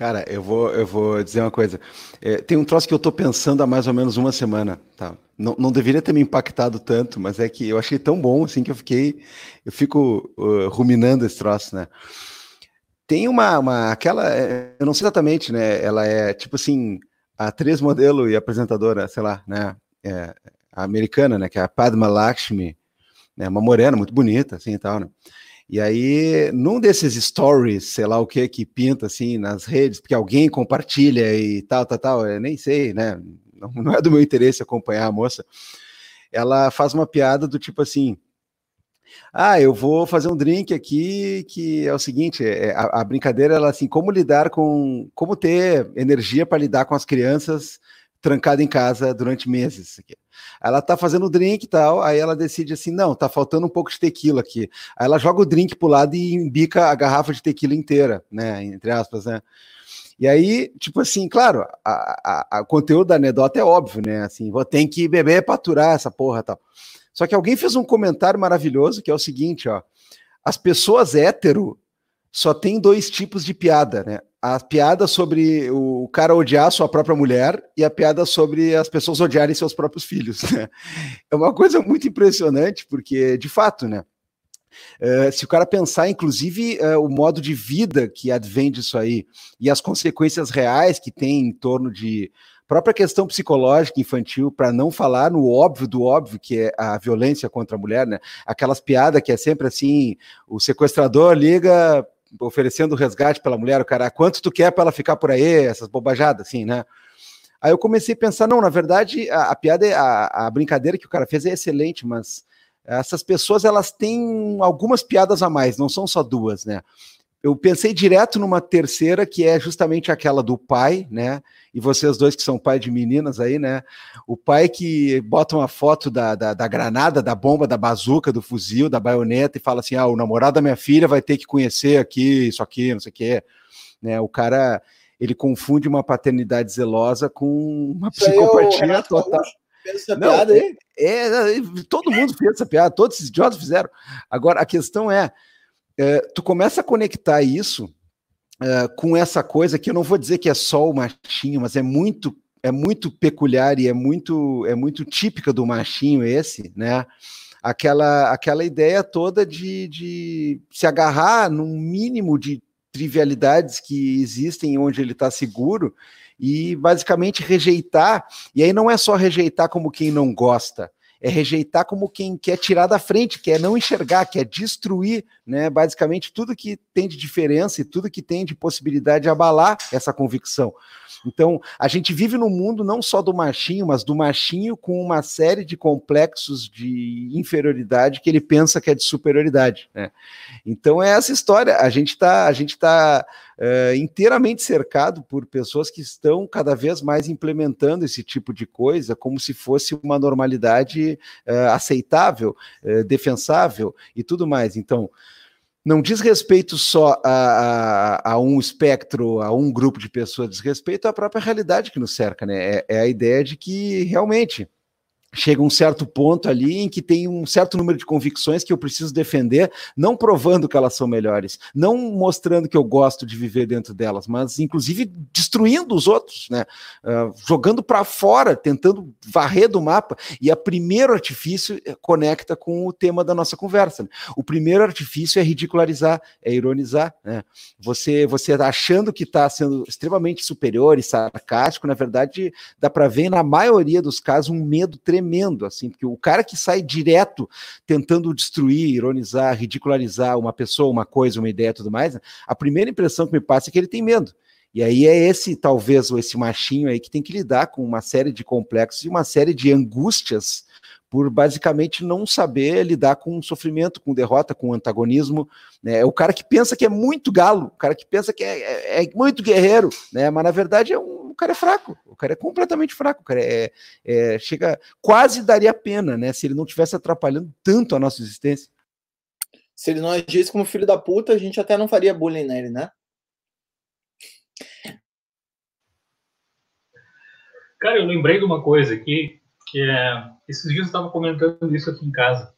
Speaker 3: Cara, eu vou, eu vou dizer uma coisa. É, tem um troço que eu estou pensando há mais ou menos uma semana, tá? Não, não deveria ter me impactado tanto, mas é que eu achei tão bom assim que eu fiquei, eu fico uh, ruminando esse troço, né? Tem uma, uma, aquela, é, eu não sei exatamente, né? Ela é tipo assim, a atriz modelo e apresentadora, sei lá, né? É, a americana, né? Que é a Padma Lakshmi, né? Uma morena muito bonita, assim e tal, né? E aí, num desses stories, sei lá o que, que pinta assim nas redes, porque alguém compartilha e tal, tal, tal, eu nem sei, né? Não, não é do meu interesse acompanhar a moça. Ela faz uma piada do tipo assim: ah, eu vou fazer um drink aqui que é o seguinte, é, a, a brincadeira ela assim, como lidar com, como ter energia para lidar com as crianças trancada em casa durante meses. Ela tá fazendo o drink e tal, aí ela decide assim, não, tá faltando um pouco de tequila aqui. Aí ela joga o drink pro lado e embica a garrafa de tequila inteira, né, entre aspas, né. E aí, tipo assim, claro, o conteúdo da anedota é óbvio, né, assim, vou ter que beber para aturar essa porra tal. Só que alguém fez um comentário maravilhoso que é o seguinte, ó, as pessoas hétero só tem dois tipos de piada, né? A piada sobre o cara odiar sua própria mulher e a piada sobre as pessoas odiarem seus próprios filhos. (laughs) Né? É uma coisa muito impressionante, porque, de fato, né? Uh, se o cara pensar, inclusive, uh, o modo de vida que advém disso aí e as consequências reais que tem em torno de própria questão psicológica infantil, para não falar no óbvio do óbvio, que é a violência contra a mulher, né? Aquelas piadas que é sempre assim: o sequestrador liga oferecendo resgate pela mulher, o cara, quanto tu quer para ela ficar por aí, essas bobajadas, assim, né? Aí eu comecei a pensar, não, na verdade, a, a piada, a, a brincadeira que o cara fez é excelente, mas essas pessoas elas têm algumas piadas a mais, não são só duas, né? Eu pensei direto numa terceira, que é justamente aquela do pai, né? E vocês dois que são pai de meninas aí, né? O pai que bota uma foto da, da, da granada, da bomba, da bazuca, do fuzil, da baioneta e fala assim: ah, o namorado da minha filha vai ter que conhecer aqui, isso aqui, não sei o quê. Né? O cara ele confunde uma paternidade zelosa com uma isso psicopatia total. Essa não, piada aí? É, é, todo mundo fez essa piada, todos esses idiotas fizeram. Agora, a questão é, é tu começa a conectar isso é, com essa coisa que eu não vou dizer que é só o machinho, mas é muito é muito peculiar e é muito é muito típica do machinho esse, né? Aquela aquela ideia toda de, de se agarrar num mínimo de trivialidades que existem onde ele está seguro e basicamente rejeitar. E aí não é só rejeitar como quem não gosta, é rejeitar como quem quer tirar da frente, quer não enxergar, quer destruir, né? Basicamente tudo que tem de diferença e tudo que tem de possibilidade de abalar essa convicção. Então, a gente vive no mundo não só do machinho, mas do machinho com uma série de complexos de inferioridade que ele pensa que é de superioridade. Né? Então, é essa história. A gente está a gente tá, uh, inteiramente cercado por pessoas que estão cada vez mais implementando esse tipo de coisa como se fosse uma normalidade uh, aceitável, uh, defensável e tudo mais. Então, não diz respeito só a, a, a, um espectro, a um grupo de pessoas, diz respeito à própria realidade que nos cerca, né? É, é a ideia de que realmente chega um certo ponto ali em que tem um certo número de convicções que eu preciso defender, não provando que elas são melhores, não mostrando que eu gosto de viver dentro delas, mas inclusive destruindo os outros, né? Uh, jogando para fora, tentando varrer do mapa. E a primeiro artifício eh, conecta com o tema da nossa conversa. Né? O primeiro artifício é ridicularizar, é ironizar, né? Você, você achando que está sendo extremamente superior e sarcástico, na verdade, dá para ver na maioria dos casos um medo tremendo tremendo, assim, porque o cara que sai direto tentando destruir, ironizar, ridicularizar uma pessoa, uma coisa, uma ideia tudo mais, a primeira impressão que me passa é que ele tem medo. E aí é esse, talvez, esse machinho aí que tem que lidar com uma série de complexos e uma série de angústias por basicamente não saber lidar com sofrimento, com derrota, com antagonismo. Né? É o cara que pensa que é muito galo, o cara que pensa que é, é, é muito guerreiro, né? mas na verdade é um, o cara é fraco, o cara é completamente fraco, o cara é, é, chega, quase daria pena, né? Se ele não tivesse atrapalhando tanto a nossa existência.
Speaker 2: Se ele não agisse como filho da puta, a gente até não faria bullying nele, né?
Speaker 1: Cara, eu lembrei de uma coisa aqui que é, esses dias eu estava comentando isso aqui em casa.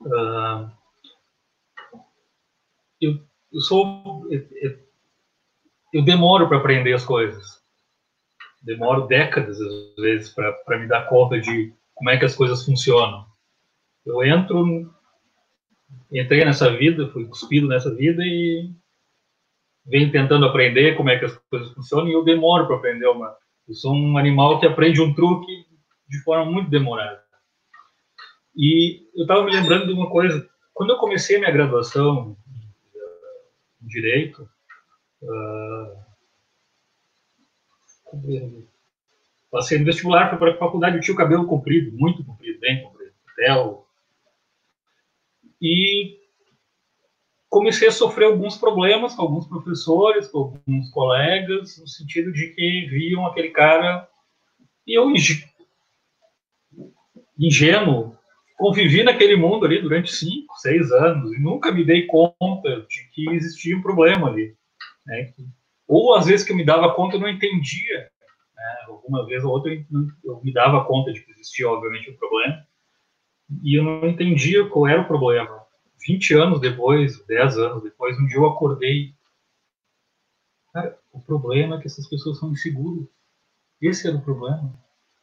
Speaker 1: Uh, eu, eu sou eu, eu demoro para aprender as coisas. Demoro décadas às vezes para me dar conta de como é que as coisas funcionam. Eu entro, entrei nessa vida, fui cuspido nessa vida e venho tentando aprender como é que as coisas funcionam e eu demoro para aprender uma. Eu sou um animal que aprende um truque de forma muito demorada. E eu estava me lembrando de uma coisa. Quando eu comecei minha graduação em Direito, uh, passei no vestibular, para a faculdade, eu tinha o cabelo comprido, muito comprido, bem comprido, até o... E comecei a sofrer alguns problemas com alguns professores, com alguns colegas, no sentido de que viam aquele cara e eu ingênuo, convivi naquele mundo ali durante cinco, seis anos e nunca me dei conta de que existia um problema ali. Né? Ou às vezes que eu me dava conta eu não entendia. Né? Alguma vez ou outra eu me dava conta de que existia, obviamente, um problema e eu não entendia qual era o problema. 20 anos depois, 10 anos depois, um dia eu acordei. Cara, o problema é que essas pessoas são inseguras. Esse era o problema.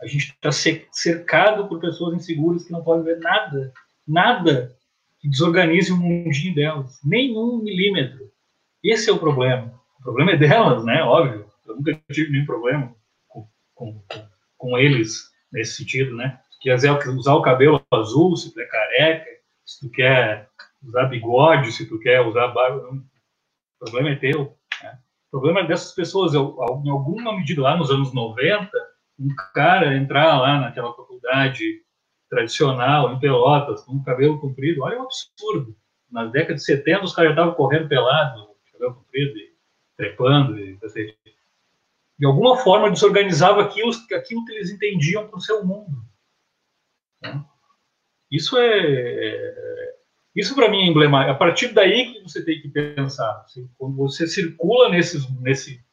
Speaker 1: A gente está cercado por pessoas inseguras que não podem ver nada, nada que desorganize o mundinho delas, nem um milímetro. Esse é o problema. O problema é delas, né? Óbvio. Eu nunca tive nenhum problema com, com, com eles nesse sentido, né? Se quiser usar o cabelo azul, se tu é careca, se tu quer usar bigode, se tu quer usar barba, o problema é teu. Né? problema dessas pessoas, eu, em alguma medida lá nos anos 90, um cara entrar lá naquela faculdade tradicional, em Pelotas, com o cabelo comprido, olha, é um absurdo. Nas décadas de 70, os caras já estavam correndo pelado, cabelo comprido, e trepando, e assim. De alguma forma, desorganizava aquilo, aquilo que eles entendiam para o seu mundo. Né? Isso é, é isso para mim é emblemático. A partir daí que você tem que pensar. Assim, quando você circula nesses, nesse,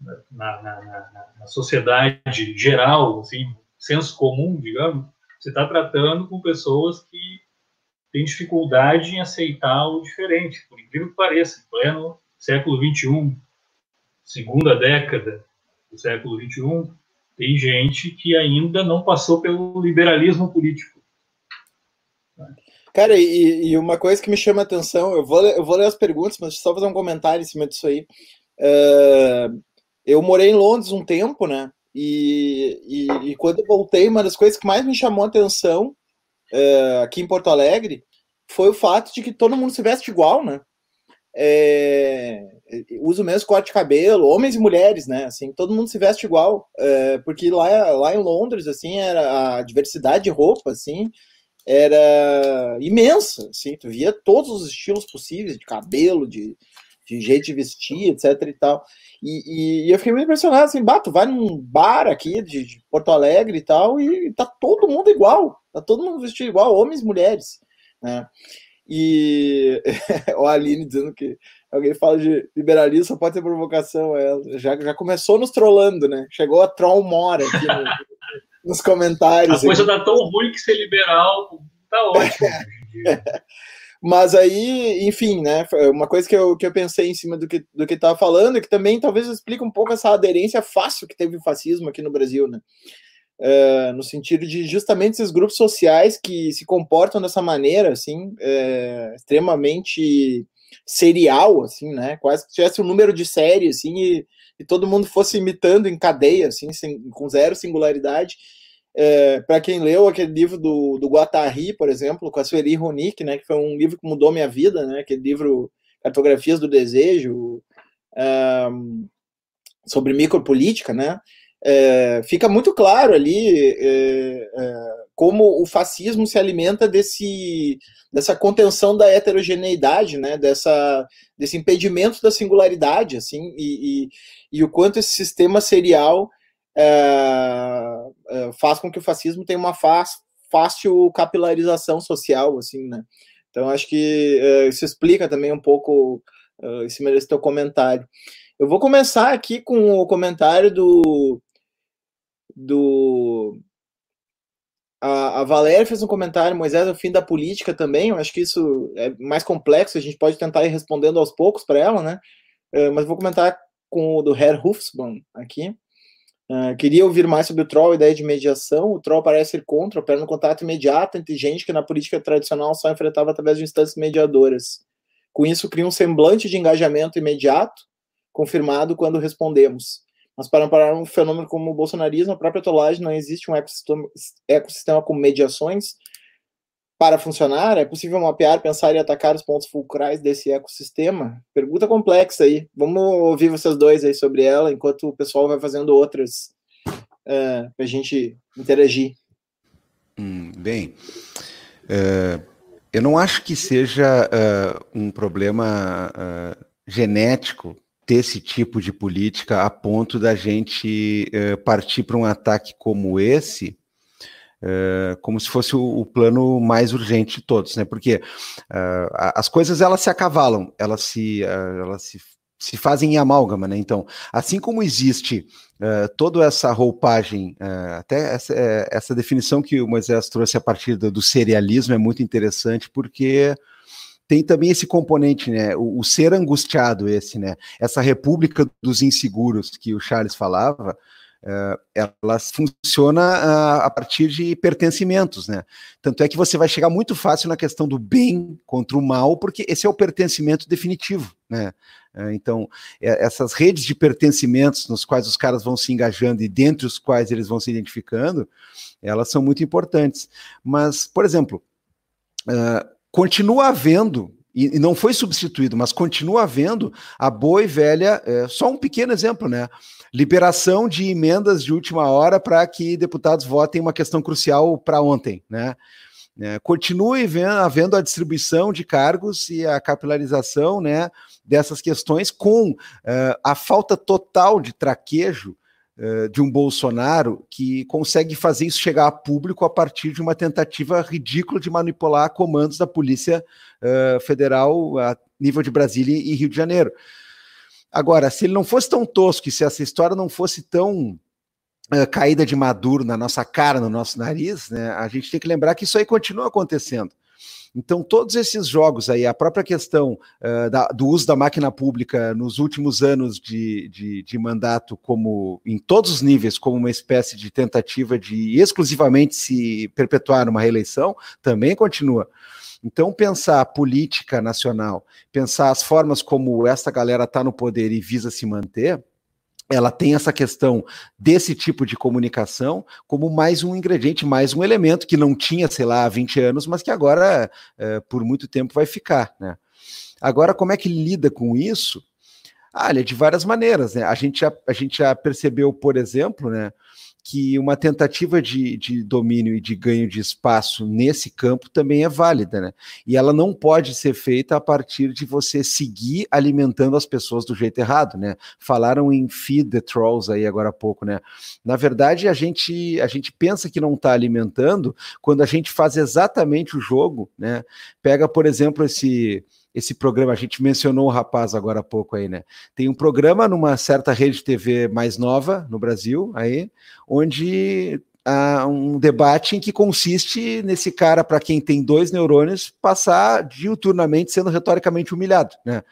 Speaker 1: na, na, na, na sociedade geral, assim, senso comum, digamos, você está tratando com pessoas que têm dificuldade em aceitar o diferente, por incrível que pareça, em pleno século XXI, segunda década do século XXI, tem gente que ainda não passou pelo liberalismo político.
Speaker 2: Cara, e, e, uma coisa que me chama a atenção, eu vou, eu vou ler as perguntas, mas só fazer um comentário em cima disso aí. Uh, eu morei em Londres um tempo, né? E, e, e, quando eu voltei, uma das coisas que mais me chamou a atenção uh, aqui em Porto Alegre foi o fato de que todo mundo se veste igual, né? É, usa o mesmo corte de cabelo, homens e mulheres, né? Assim, todo mundo se veste igual, é, porque lá, lá em Londres, assim, era a diversidade de roupa, assim, era imensa, assim, tu via todos os estilos possíveis de cabelo, de, de jeito de vestir, etc e tal. E, e, eu fiquei muito impressionado, assim, bah, tu vai num bar aqui de, de, Porto Alegre e tal, e tá todo mundo igual, tá todo mundo vestido igual, homens e mulheres, né? E (laughs) o Aline dizendo que alguém fala de liberalismo só pode ter provocação, ela já, já começou nos trollando, né? Chegou a troll mora aqui no, nos comentários.
Speaker 1: A coisa tá tão ruim que ser liberal tá ótimo. (laughs)
Speaker 2: Mas aí, enfim, né? Uma coisa que eu, que eu pensei em cima do que do que estava falando, que também talvez explique um pouco essa aderência fácil que teve o fascismo aqui no Brasil, né? Uh, no sentido de justamente esses grupos sociais que se comportam dessa maneira, assim, uh, extremamente serial, assim, né? Quase que tivesse um número de série, assim, e, e todo mundo fosse imitando em cadeia, assim, sem, com zero singularidade. É, para quem leu aquele livro do, do Guattari, por exemplo, com a Sueli Ronick, né, que foi um livro que mudou minha vida, né, aquele livro Cartografias do Desejo, um, sobre micropolítica, né, é, fica muito claro ali é, é, como o fascismo se alimenta desse, dessa contenção da heterogeneidade, né, dessa, desse impedimento da singularidade, assim, e, e, e o quanto esse sistema serial é, é, faz com que o fascismo tenha uma fácil capilarização social, assim, né? Então, acho que é, isso explica também um pouco uh, esse merece teu comentário. Eu vou começar aqui com o comentário do. do a, a Valéria fez um comentário, Moisés é o fim da política também. Eu acho que isso é mais complexo, a gente pode tentar ir respondendo aos poucos para ela, né? Uh, mas vou comentar com o do Herr Hufsmann aqui. Uh, queria ouvir mais sobre o troll, ideia de mediação. O troll parece ser contra, opera no contato imediato entre gente que na política tradicional só enfrentava através de instâncias mediadoras. Com isso, cria um semblante de engajamento imediato, confirmado quando respondemos. Mas para amparar um fenômeno como o bolsonarismo, a própria tolagem não existe um ecossistema, ecossistema com mediações. Para funcionar, é possível mapear, pensar e atacar os pontos fulcrais desse ecossistema? Pergunta complexa aí. Vamos ouvir vocês dois aí sobre ela, enquanto o pessoal vai fazendo outras uh, é, para a gente interagir.
Speaker 3: Hum, bem, uh, eu não acho que seja uh, um problema genético ter esse tipo de política a ponto da gente partir para um ataque como esse Uh, como se fosse o, o, plano mais urgente de todos, né? Porque uh, as coisas elas se acavalam, elas se, uh, elas se, se fazem em amálgama, né? Então, assim como existe toda essa roupagem, até essa, essa, definição que o Moisés trouxe a partir do, do serialismo é muito interessante, porque tem também esse componente, né? O, o, ser angustiado, esse, né? Essa república dos inseguros que o Charles falava, Uh, ela funciona uh, a partir de pertencimentos, né? Tanto é que você vai chegar muito fácil na questão do bem contra o mal, porque esse é o pertencimento definitivo, né? Uh, então, é, essas redes de pertencimentos nos quais os caras vão se engajando e dentre os quais eles vão se identificando, elas são muito importantes. Mas, por exemplo, continua havendo e, não foi substituído, mas continua havendo a boa e velha, só um pequeno exemplo, né? Liberação de emendas de última hora para que deputados votem uma questão crucial para ontem, né? É, continue vendo, havendo a distribuição de cargos e a capilarização né, dessas questões com uh, a falta total de traquejo uh, de um Bolsonaro que consegue fazer isso chegar a público a partir de uma tentativa ridícula de manipular comandos da Polícia uh, Federal a nível de Brasília e Rio de Janeiro. Agora, se ele não fosse tão tosco e se essa história não fosse tão uh, caída de maduro na nossa cara, no nosso nariz, né, a gente tem que lembrar que isso aí continua acontecendo. Então, todos esses jogos aí, a própria questão uh, da, do uso da máquina pública nos últimos anos de, de, de, mandato, como em todos os níveis, como uma espécie de tentativa de exclusivamente se perpetuar numa reeleição, também continua. Então, pensar a política nacional, pensar as formas como essa galera está no poder e visa se manter, ela tem essa questão desse tipo de comunicação como mais um ingrediente, mais um elemento que não tinha, sei lá, há 20 anos, mas que agora, é, por muito tempo, vai ficar. Né? Agora, como é que lida com isso? Ah, de várias maneiras. Né? A, gente já, a gente já percebeu, por exemplo, né, que uma tentativa de, de, domínio e de ganho de espaço nesse campo também é válida, né? E ela não pode ser feita a partir de você seguir alimentando as pessoas do jeito errado, né? Falaram em feed the trolls aí agora há pouco, né? Na verdade, a gente a gente pensa que não está alimentando quando a gente faz exatamente o jogo, né? Pega, por exemplo, esse esse programa, a gente mencionou o rapaz agora há pouco aí, né? Tem um programa numa certa rede de TV mais nova no Brasil, aí, onde há um debate em que consiste nesse cara, para quem tem dois neurônios, passar diuturnamente sendo retoricamente humilhado, né?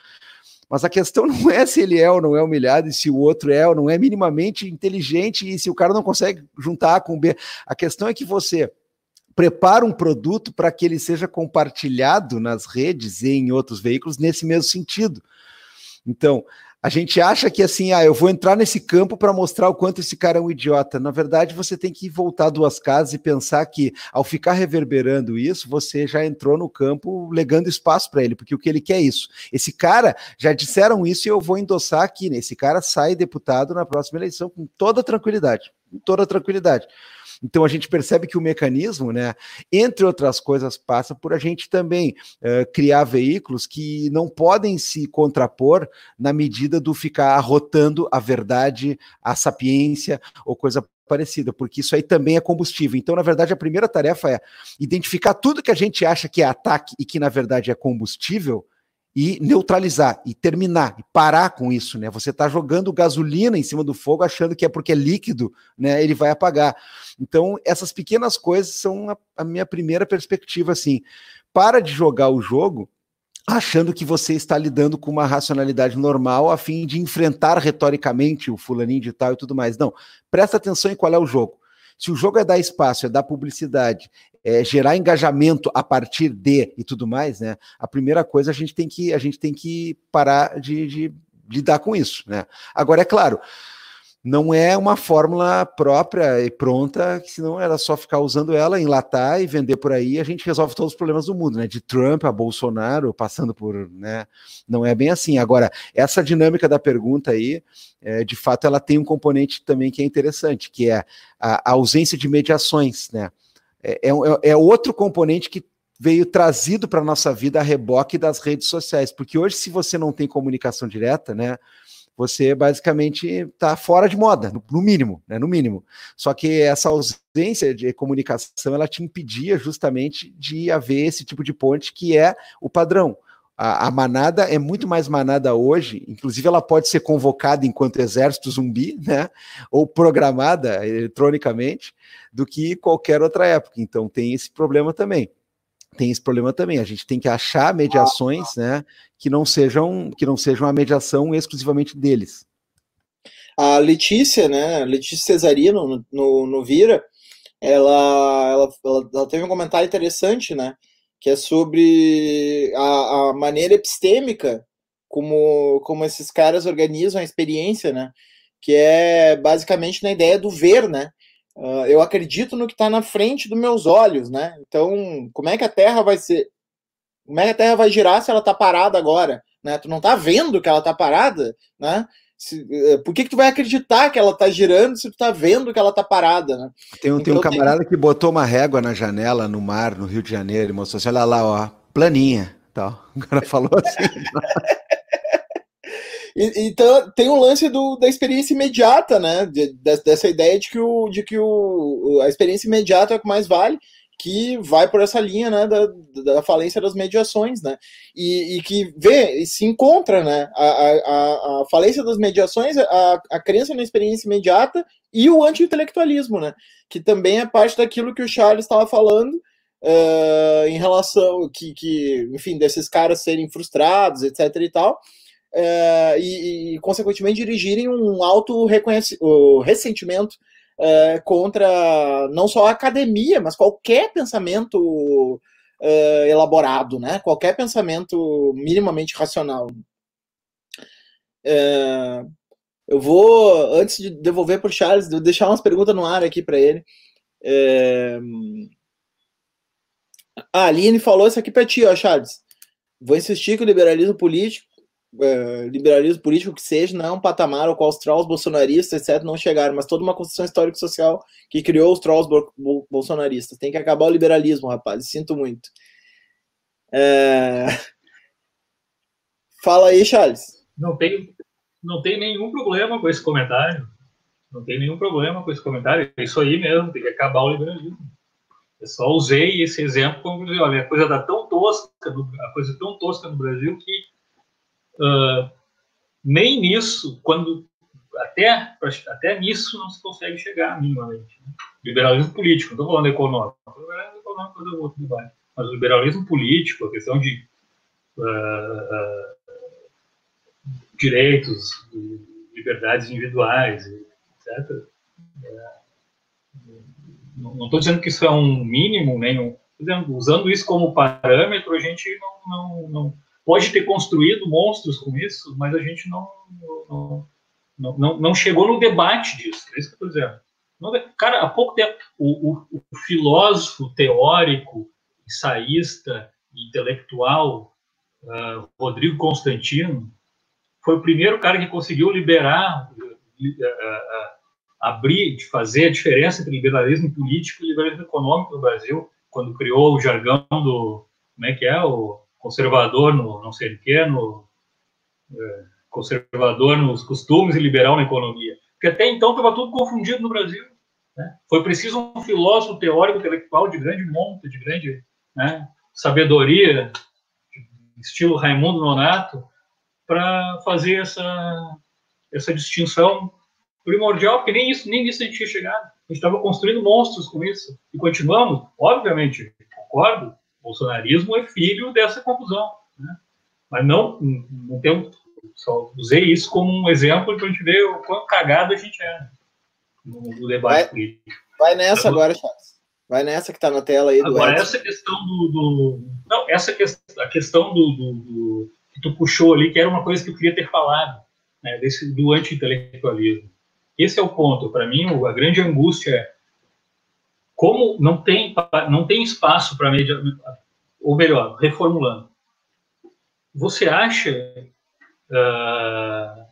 Speaker 3: Mas a questão (laughs) não é se ele é ou não é humilhado, e se o outro é ou não é minimamente inteligente, e se o cara não consegue juntar com o B. A questão é que você prepara um produto para que ele seja compartilhado nas redes e em outros veículos nesse mesmo sentido. Então, a gente acha que assim, ah, eu vou entrar nesse campo para mostrar o quanto esse cara é um idiota. Na verdade, você tem que voltar duas casas e pensar que, ao ficar reverberando isso, você já entrou no campo legando espaço para ele, porque o que ele quer é isso. Esse cara, já disseram isso e eu vou endossar aqui, né? Esse cara sai deputado na próxima eleição com toda tranquilidade, com toda tranquilidade. Então a gente percebe que o mecanismo, né, entre outras coisas, passa por a gente também uh, criar veículos que não podem se contrapor na medida do ficar arrotando a verdade, a sapiência ou coisa parecida, porque isso aí também é combustível. Então, na verdade, a primeira tarefa é identificar tudo que a gente acha que é ataque e que na verdade é combustível e neutralizar e terminar e parar com isso, né? Você está jogando gasolina em cima do fogo achando que é porque é líquido, né? Ele vai apagar. Então essas pequenas coisas são a, a minha primeira perspectiva, assim. Para de jogar o jogo achando que você está lidando com uma racionalidade normal a fim de enfrentar retoricamente o fulaninho de tal e tudo mais. Não, presta atenção em qual é o jogo. Se o jogo é dar espaço, é dar publicidade, é, gerar engajamento a partir de e tudo mais, né? A primeira coisa a gente tem que a gente tem que parar de, de lidar com isso, né? Agora é claro, não é uma fórmula própria e pronta, que senão era só ficar usando ela, enlatar e vender por aí, a gente resolve todos os problemas do mundo, né? De Trump a Bolsonaro, passando por, né? Não é bem assim. Agora, essa dinâmica da pergunta aí, é, de fato, ela tem um componente também que é interessante, que é a, a ausência de mediações, né? É, é, é outro componente que veio trazido para a nossa vida a reboque das redes sociais, porque hoje, se você não tem comunicação direta, né, você basicamente está fora de moda, no, mínimo, né, no mínimo. Só que essa ausência de comunicação, ela te impedia justamente de haver esse tipo de ponte que é o padrão. A, a, manada é muito mais manada hoje, inclusive ela pode ser convocada enquanto exército zumbi, né? Ou programada eletronicamente, do que qualquer outra época. Então tem esse problema também. Tem esse problema também. A gente tem que achar mediações, né? Que não sejam que não sejam a mediação exclusivamente deles.
Speaker 2: A Letícia, né? Letícia Cesarino no, no, no Vira, ela, ela, ela, teve um comentário interessante, né? Que é sobre a, a maneira epistêmica como, como esses caras organizam a experiência, né? Que é basicamente na ideia do ver, né? Uh, eu acredito no que está na frente dos meus olhos, né? Então, como é que a Terra vai ser Como é que a Terra vai girar se ela está parada agora? Né? Tu não está vendo que ela está parada, né? Se, eh, por que, que tu vai acreditar que ela está girando se tu está vendo que ela está parada, né?
Speaker 3: Tem, um, então, tem um camarada tem... que botou uma régua na janela no mar, no Rio de Janeiro, e mostrou assim, olha lá, ó, planinha, tal. (laughs) O cara falou assim. (laughs)
Speaker 2: Então tem um lance do, da experiência imediata, né? De, dessa ideia de que, o, de que o, a experiência imediata é o que mais vale, que vai por essa linha né, da, da falência das mediações, né? E, e que vê e se encontra, né? A, a, a falência das mediações, a, a crença na experiência imediata e o anti-intelectualismo, né? Que também é parte daquilo que o Charles estava falando. Uh, em relação que, que, enfim, desses caras serem frustrados, etc. e tal, é, e, e, consequentemente, dirigirem um alto ressentimento é, contra não só a academia, mas qualquer pensamento é, elaborado, né? qualquer pensamento minimamente racional. É, eu vou, antes de devolver para o Charles, deixar umas perguntas no ar aqui para ele. A Aline falou isso aqui para ti, ó, Charles. Vou insistir que o liberalismo político é, liberalismo político que seja, não é um patamar ao qual os trolls bolsonaristas, etc., não chegaram, mas toda uma construção histórica social que criou os trolls bo bolsonaristas. Tem que acabar o liberalismo, rapaz. Sinto muito. É... (laughs) Fala aí, Charles.
Speaker 1: Não tem, não tem nenhum problema com esse comentário. Não tem nenhum problema com esse comentário. É isso aí mesmo, tem que acabar o liberalismo. Eu só usei esse exemplo como dizer, olha, a coisa está tão tosca, a coisa tão tosca no Brasil que uh, nem nisso, quando até, até nisso não se consegue chegar minimamente. Né? Liberalismo político, não estou falando econômico, liberalismo econômico é outro debate, mas o liberalismo político, a questão de uh, uh, direitos, liberdades individuais, etc. É, não estou dizendo que isso é um mínimo, nem dizendo, usando isso como parâmetro, a gente não, não, não pode ter construído monstros com isso, mas a gente não, não, não, não chegou no debate disso. É isso que eu estou dizendo. Não, cara, há pouco tempo, o, o, o filósofo teórico, ensaísta, intelectual, uh, Rodrigo Constantino, foi o primeiro cara que conseguiu liberar, uh, uh, abrir, de fazer a diferença entre liberalismo político e liberalismo econômico no Brasil, quando criou o jargão do, como é que é, o conservador no não sei o quê, no, é, conservador nos costumes e liberal na economia. Porque até então estava tudo confundido no Brasil. Né? Foi preciso um filósofo teórico intelectual de grande monta, de grande né, sabedoria, estilo Raimundo Nonato, para fazer essa, essa distinção primordial, porque nem isso, nem nisso a gente tinha chegado. A gente estava construindo monstros com isso. E continuamos, obviamente, concordo, bolsonarismo é filho dessa confusão. Né? Mas não, não tem, só usei isso como um exemplo para a gente ver o quão cagado a gente é no, no debate vai, político.
Speaker 2: Vai nessa agora, Charles. Vai nessa que está na tela aí.
Speaker 1: Agora, Edson. essa questão do, do, Não, essa questão, a questão do, do, do, que tu puxou ali, que era uma coisa que eu queria ter falado, né, desse, do anti-intelectualismo. Esse é o ponto. Para mim, a grande angústia é como não tem, não tem espaço para media, ou melhor, reformulando. Você acha uh,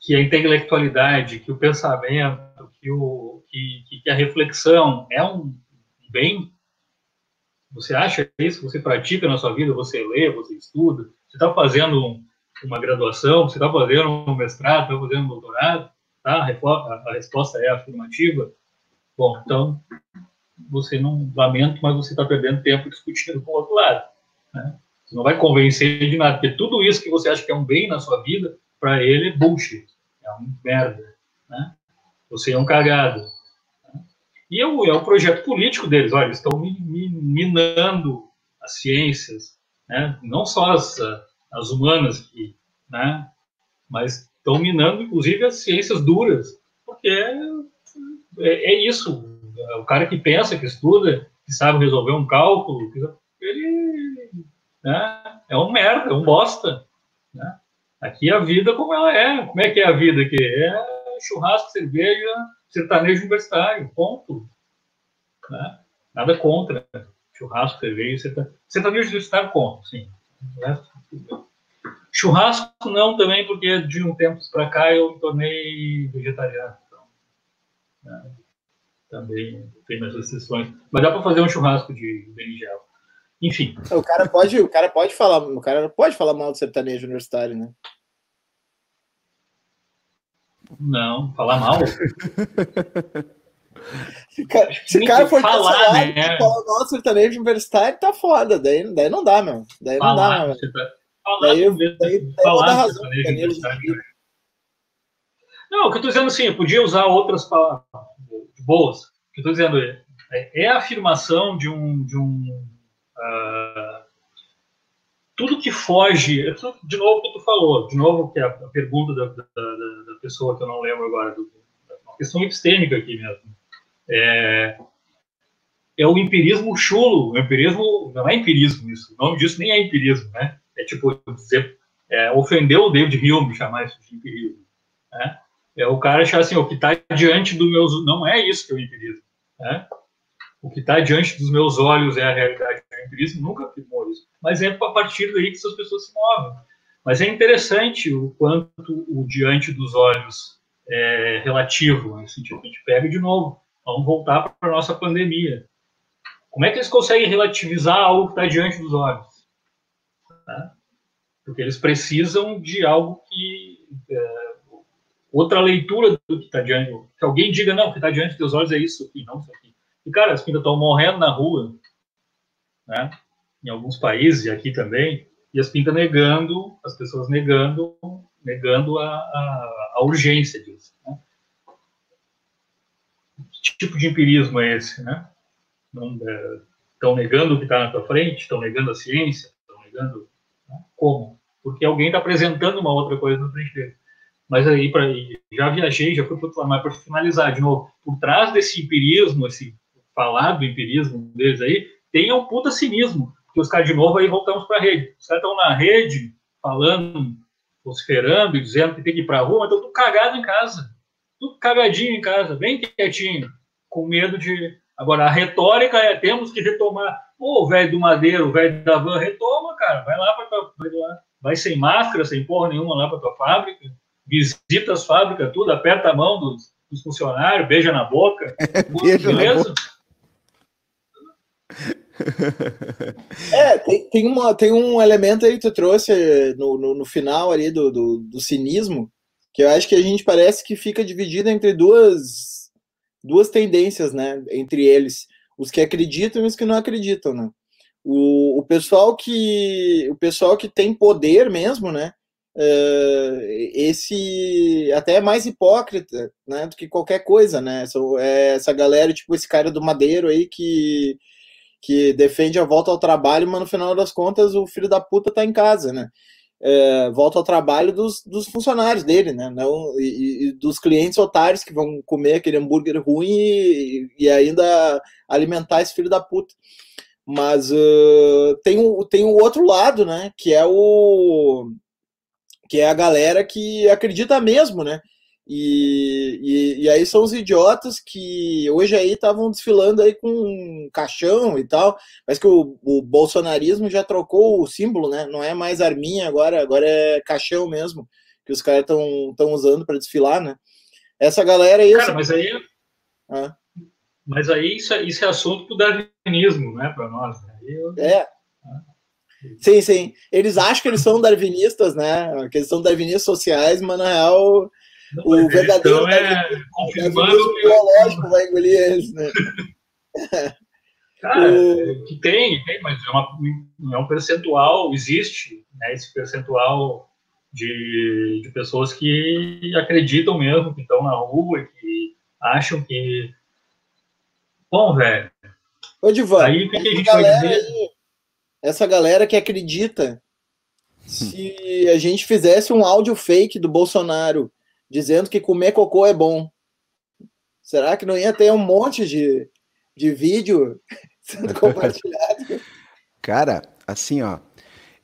Speaker 1: que a intelectualidade, que o pensamento, que, o, que, que a reflexão é um bem? Você acha isso? Você pratica na sua vida? Você lê, você estuda? Você está fazendo uma graduação? Você está fazendo um mestrado? Está fazendo um doutorado? Tá? A resposta é afirmativa. Bom, então, você não, lamento, mas você está perdendo tempo discutindo com o outro lado. Né? Você não vai convencer de nada, porque tudo isso que você acha que é um bem na sua vida, para ele é bullshit, é uma merda. Né? Você é um cagado. Né? E é o, é o projeto político deles, olha, eles estão minando as ciências, né? não só as, as humanas, que, né? mas estão minando, inclusive, as ciências duras, porque é é, isso. O cara que pensa, que estuda, que sabe resolver um cálculo, ele né, é um merda, é um bosta. Né? Aqui a vida como ela é. Como é que é a vida aqui? É churrasco, cerveja, sertanejo universitário, ponto. Né? Nada contra. Churrasco, cerveja, sertanejo, sertanejo universitário conta, sim. Churrasco não também, porque de um tempo para cá eu me tornei vegetariano. Né, também tem as restrições. Mas dá para fazer um churrasco de berinjela. Enfim.
Speaker 2: O cara pode, o cara pode falar, o cara pode falar mal do sertanejo universitário, né?
Speaker 1: Não, falar mal. (laughs)
Speaker 2: Se o cara, se cara for falar, né? falar do sertanejo universitário, tá foda. Daí, daí não dá, meu. Daí não dá, meu. Tá... Falar, daí, daí, daí falar razão,
Speaker 1: Não, o que eu tô dizendo assim, eu podia usar outras palavras boas. O que eu tô dizendo é, é a afirmação de um, de um Uh, tudo que foge, é de novo o que tu falou, de novo que a, a pergunta da, da, da, pessoa que eu não lembro agora, do, uma questão epistêmica aqui mesmo, é, é o empirismo chulo, o empirismo não é empirismo isso, o nome disso nem é empirismo, né? É tipo dizer, é, ofendeu o David Hume chamar isso de empirismo, né? É o cara achar assim, o que está diante do meu, não é isso que é o empirismo, né? o que está diante dos meus olhos é a realidade do empirismo, nunca afirmou isso. Mas é a partir daí que essas pessoas se movem. Mas é interessante o quanto o diante dos olhos é relativo, nesse sentido que a gente pega de novo. Vamos voltar para a nossa pandemia. Como é que eles conseguem relativizar algo que está diante dos olhos? Né? Porque eles precisam de algo que. É, outra leitura do que está diante. Que alguém diga, não, o que está diante dos olhos é isso aqui, não isso aqui. E, cara, as pintas estão morrendo na rua, né? Em alguns países, e aqui também, e as pintas negando, as pessoas negando, negando a, a, a urgência disso. Né? Que tipo de empirismo é esse, né? Estão é, negando o que está na tua frente, estão negando a ciência, estão negando né? como? Porque alguém está apresentando uma outra coisa na frente dele. Mas aí, pra, já viajei, já fui para outro lado, mas para finalizar, de novo, por trás desse empirismo, esse falar do empirismo deles aí, tem um puta cinismo. Que os caras, de novo, aí voltamos para a rede. Os caras estão na rede, falando, vociferando dizendo que tem que ir para a rua, mas estão tudo cagado em casa. Tudo cagadinho em casa, bem quietinho, com medo de. Agora, a retórica é: temos que retomar. Pô, o velho do Madeiro, o velho da van, retoma, cara. Vai lá para vai lá. Vai sem máscara, sem porra nenhuma lá para tua fábrica. Visita as fábricas, tudo, aperta a mão dos, dos funcionários, beija na boca. (laughs)
Speaker 3: beija beleza? Na boca. (laughs)
Speaker 2: É, tem, tem, uma, tem um elemento aí que tu trouxe no, no, no final ali do, do, do, cinismo, que eu acho que a gente parece que fica dividido entre duas, duas tendências, né? Entre eles, os que acreditam e os que não acreditam, né? O, o pessoal que o pessoal que tem poder mesmo, né? Uh, esse até é mais hipócrita né, do que qualquer coisa, né? Essa, é essa galera, tipo esse cara do Madeiro aí que que defende a volta ao trabalho, mas no final das contas o filho da puta tá em casa, né? É, volta ao trabalho dos, dos funcionários dele, né? Não, e, e, dos clientes otários que vão comer aquele hambúrguer ruim e, e ainda alimentar esse filho da puta. Mas uh, tem, o, tem o outro lado, né? Que é o que é a galera que acredita mesmo, né? E, e, e, aí são os idiotas que hoje aí estavam desfilando aí com um caixão e tal, mas que o, o, bolsonarismo já trocou o símbolo, né? Não é mais arminha agora, agora é caixão mesmo, que os caras estão usando para desfilar, né? Essa galera aí.
Speaker 1: Cara, mas aí. Ah. Mas aí isso, é, isso é assunto pro darwinismo, né? Para nós. Né?
Speaker 2: Eu... É. Sim, sim. Eles acham que eles são darwinistas, né? Que eles são darwinistas sociais, mas na real o verdadeiro então é, confirmando biológico vai engolir eles, né? (laughs)
Speaker 1: Cara, o... que tem, tem, mas é, uma, é um percentual, existe né, esse percentual de, de pessoas que acreditam mesmo, que estão na rua que acham que. Bom, velho.
Speaker 2: Ô, Divan, aí o que, que a gente vai dizer? Aí, essa galera que acredita, se a gente fizesse um áudio fake do Bolsonaro dizendo que comer cocô é bom. Será que não ia ter um monte de, de vídeo (laughs) sendo (laughs) compartilhado?
Speaker 3: Cara, assim, ó,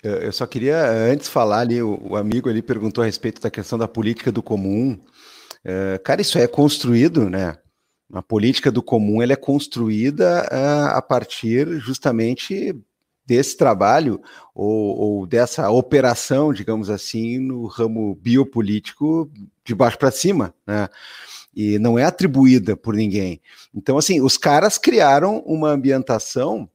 Speaker 3: eu só queria antes falar ali, o, amigo ali perguntou a respeito da questão da política do comum. Uh, cara, isso é construído, né? A política do comum ela é construída uh, a partir justamente desse trabalho ou, ou, dessa operação, digamos assim, no ramo biopolítico de baixo para cima, né? E não é atribuída por ninguém. Então, assim, os caras criaram uma ambientação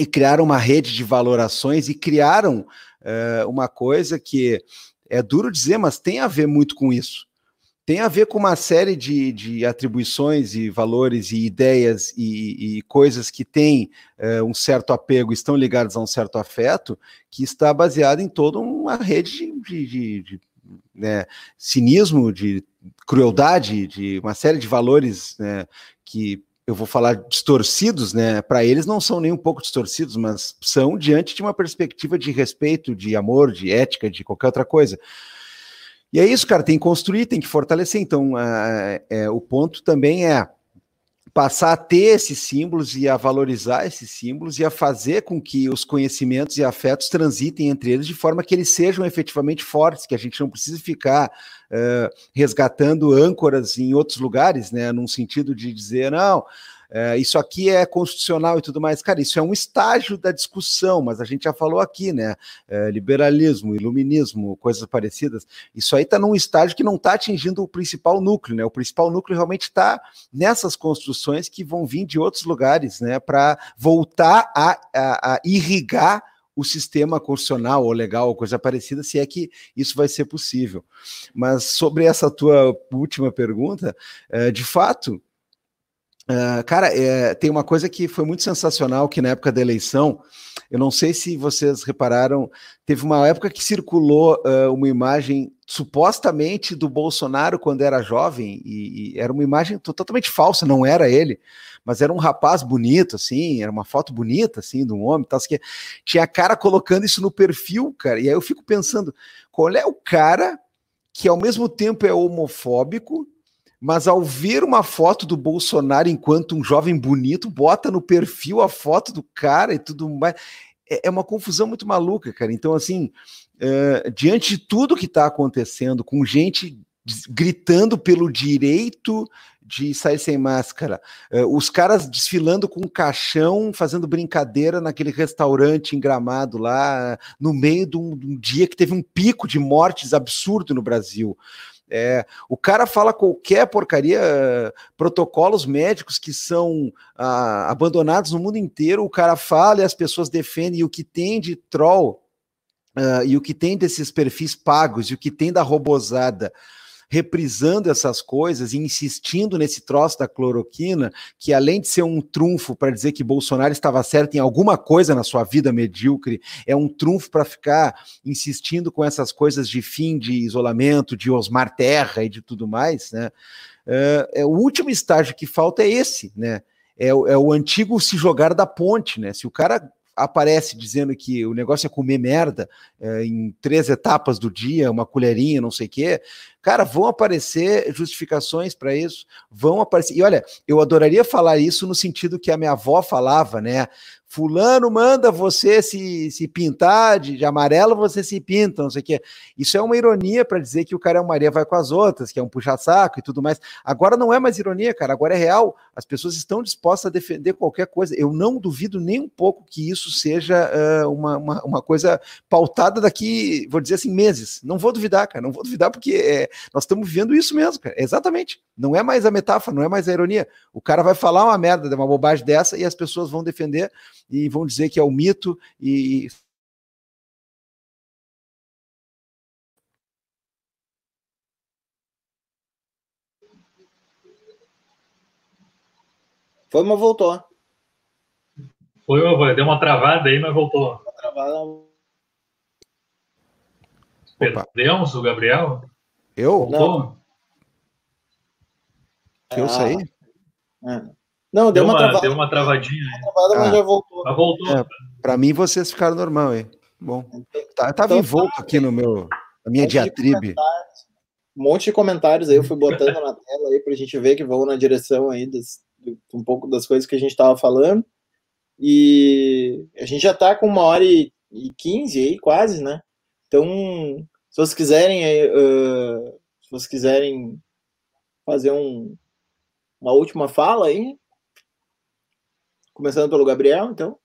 Speaker 3: e criaram uma rede de valorações e criaram uh, uma coisa que é duro dizer, mas tem a ver muito com isso tem a ver com uma série de, de atribuições e valores e ideias e, e coisas que têm é, um certo apego, estão ligados a um certo afeto, que está baseado em toda uma rede de, de, de né, cinismo, de crueldade, de uma série de valores né, que eu vou falar distorcidos, né? Para eles não são nem um pouco distorcidos, mas são diante de uma perspectiva de respeito, de amor, de ética, de qualquer outra coisa. E é isso, cara, tem que construir, tem que fortalecer. Então, é, é, o ponto também é passar a ter esses símbolos e a valorizar esses símbolos e a fazer com que os conhecimentos e afetos transitem entre eles de forma que eles sejam efetivamente fortes, que a gente não precise ficar uh, resgatando âncoras em outros lugares, né, num sentido de dizer, não, é, isso aqui é constitucional e tudo mais. Cara, isso é um estágio da discussão, mas a gente já falou aqui, né? É, liberalismo, iluminismo, coisas parecidas. Isso aí está num estágio que não está atingindo o principal núcleo, né? O principal núcleo realmente está nessas construções que vão vir de outros lugares, né? Para voltar a, a, a irrigar o sistema constitucional ou legal ou coisa parecida, se é que isso vai ser possível. Mas sobre essa tua última pergunta, é, de fato, Uh, cara, é, tem uma coisa que foi muito sensacional que na época da eleição, eu não sei se vocês repararam, teve uma época que circulou uh, uma imagem supostamente do Bolsonaro quando era jovem, e, e, era uma imagem totalmente falsa, não era ele, mas era um rapaz bonito, assim, era uma foto bonita, assim, de um homem, tal, que tinha cara colocando isso no perfil, cara, e aí eu fico pensando, qual é o cara que ao mesmo tempo é homofóbico, mas ao ver uma foto do Bolsonaro enquanto um jovem bonito, bota no perfil a foto do cara e tudo mais. É, é uma confusão muito maluca, cara. Então, assim, uh, diante de tudo que está acontecendo, com gente gritando pelo direito de sair sem máscara, uh, os caras desfilando com um caixão, fazendo brincadeira naquele restaurante em Gramado lá, no meio de um, de um dia que teve um pico de mortes absurdo no Brasil. É, o cara fala qualquer porcaria, protocolos médicos que são ah, abandonados no mundo inteiro, o cara fala e as pessoas defendem, e o que tem de troll, ah, e o que tem desses perfis pagos, e o que tem da robozada reprisando essas coisas e insistindo nesse troço da cloroquina, que além de ser um trunfo para dizer que Bolsonaro estava certo em alguma coisa na sua vida medíocre, é um trunfo para ficar insistindo com essas coisas de fim de isolamento, de Osmar Terra e de tudo mais, né? É, é, o último estágio que falta é esse, né? É, é o antigo se jogar da ponte, né? Se o cara aparece dizendo que o negócio é comer merda é, em três etapas do dia, uma colherinha, não sei o quê. Cara, vão aparecer justificações para isso, vão aparecer. E olha, eu adoraria falar isso no sentido que a minha avó falava, né? Fulano manda você se, se pintar de, de amarelo, você se pinta, não sei o quê. Isso é uma ironia para dizer que o cara é uma Maria vai com as outras, que é um puxa-saco e tudo mais. Agora não é mais ironia, cara, agora é real. As pessoas estão dispostas a defender qualquer coisa. Eu não duvido nem um pouco que isso seja uh, uma, uma, uma, coisa pautada daqui, vou dizer assim, meses. Não vou duvidar, cara, não vou duvidar, porque é, nós estamos vivendo isso mesmo, cara. Exatamente. Não é mais a metáfora, não é mais a ironia. O cara vai falar uma merda, uma bobagem dessa, e as pessoas vão defender e vão dizer que é um mito e
Speaker 2: Foi, mas voltou.
Speaker 1: Foi, foi, deu uma travada aí, mas voltou. Uma travada. Perdemos o Gabriel?
Speaker 3: Eu?
Speaker 1: Não.
Speaker 3: Que eu saí?
Speaker 2: É. Não, deu, deu uma, travada.
Speaker 1: Deu uma travadinha.
Speaker 2: Uma travada, mas ah. já voltou.
Speaker 1: Mas voltou. É,
Speaker 3: para mim, vocês ficaram normal aí. Bom, tá, tava então, envolto tá, aqui no meu, na minha um diatribe.
Speaker 2: Um monte de comentários aí, eu fui botando na tela aí pra gente ver que vão na direção aí das, um pouco das coisas que a gente tava falando. E a gente já tá com uma hora e quinze aí, quase, né? Então, se vocês quiserem, uh, se vocês quiserem fazer um, uma última fala aí? Começando pelo Gabriel, então.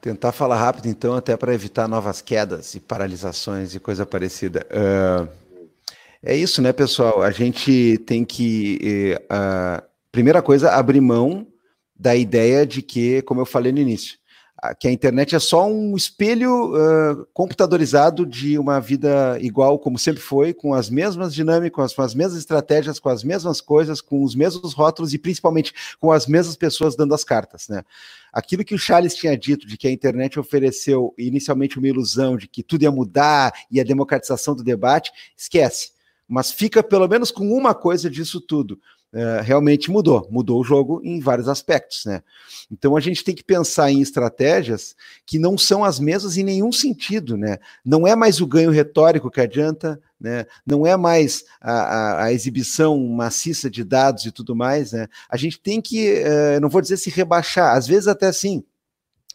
Speaker 3: Tentar falar rápido, então, até para evitar novas quedas e paralisações e coisa parecida. Uh, é isso, né, pessoal? A gente tem que, uh, primeira coisa, abrir mão da ideia de que, como eu falei no início, que a internet é só um espelho uh, computadorizado de uma vida igual como sempre foi, com as mesmas dinâmicas, com as mesmas estratégias, com as mesmas coisas, com os mesmos rótulos e principalmente com as mesmas pessoas dando as cartas, né? Aquilo que o Charles tinha dito de que a internet ofereceu inicialmente uma ilusão de que tudo ia mudar e a democratização do debate, esquece. Mas fica pelo menos com uma coisa disso tudo é, realmente mudou, mudou o jogo em vários aspectos, né? Então a gente tem que pensar em estratégias que não são as mesmas em nenhum sentido, né? Não é mais o ganho retórico que adianta, né? Não é mais a, a, a exibição maciça de dados e tudo mais, né? A gente tem que, uh, não vou dizer se rebaixar, às vezes até sim,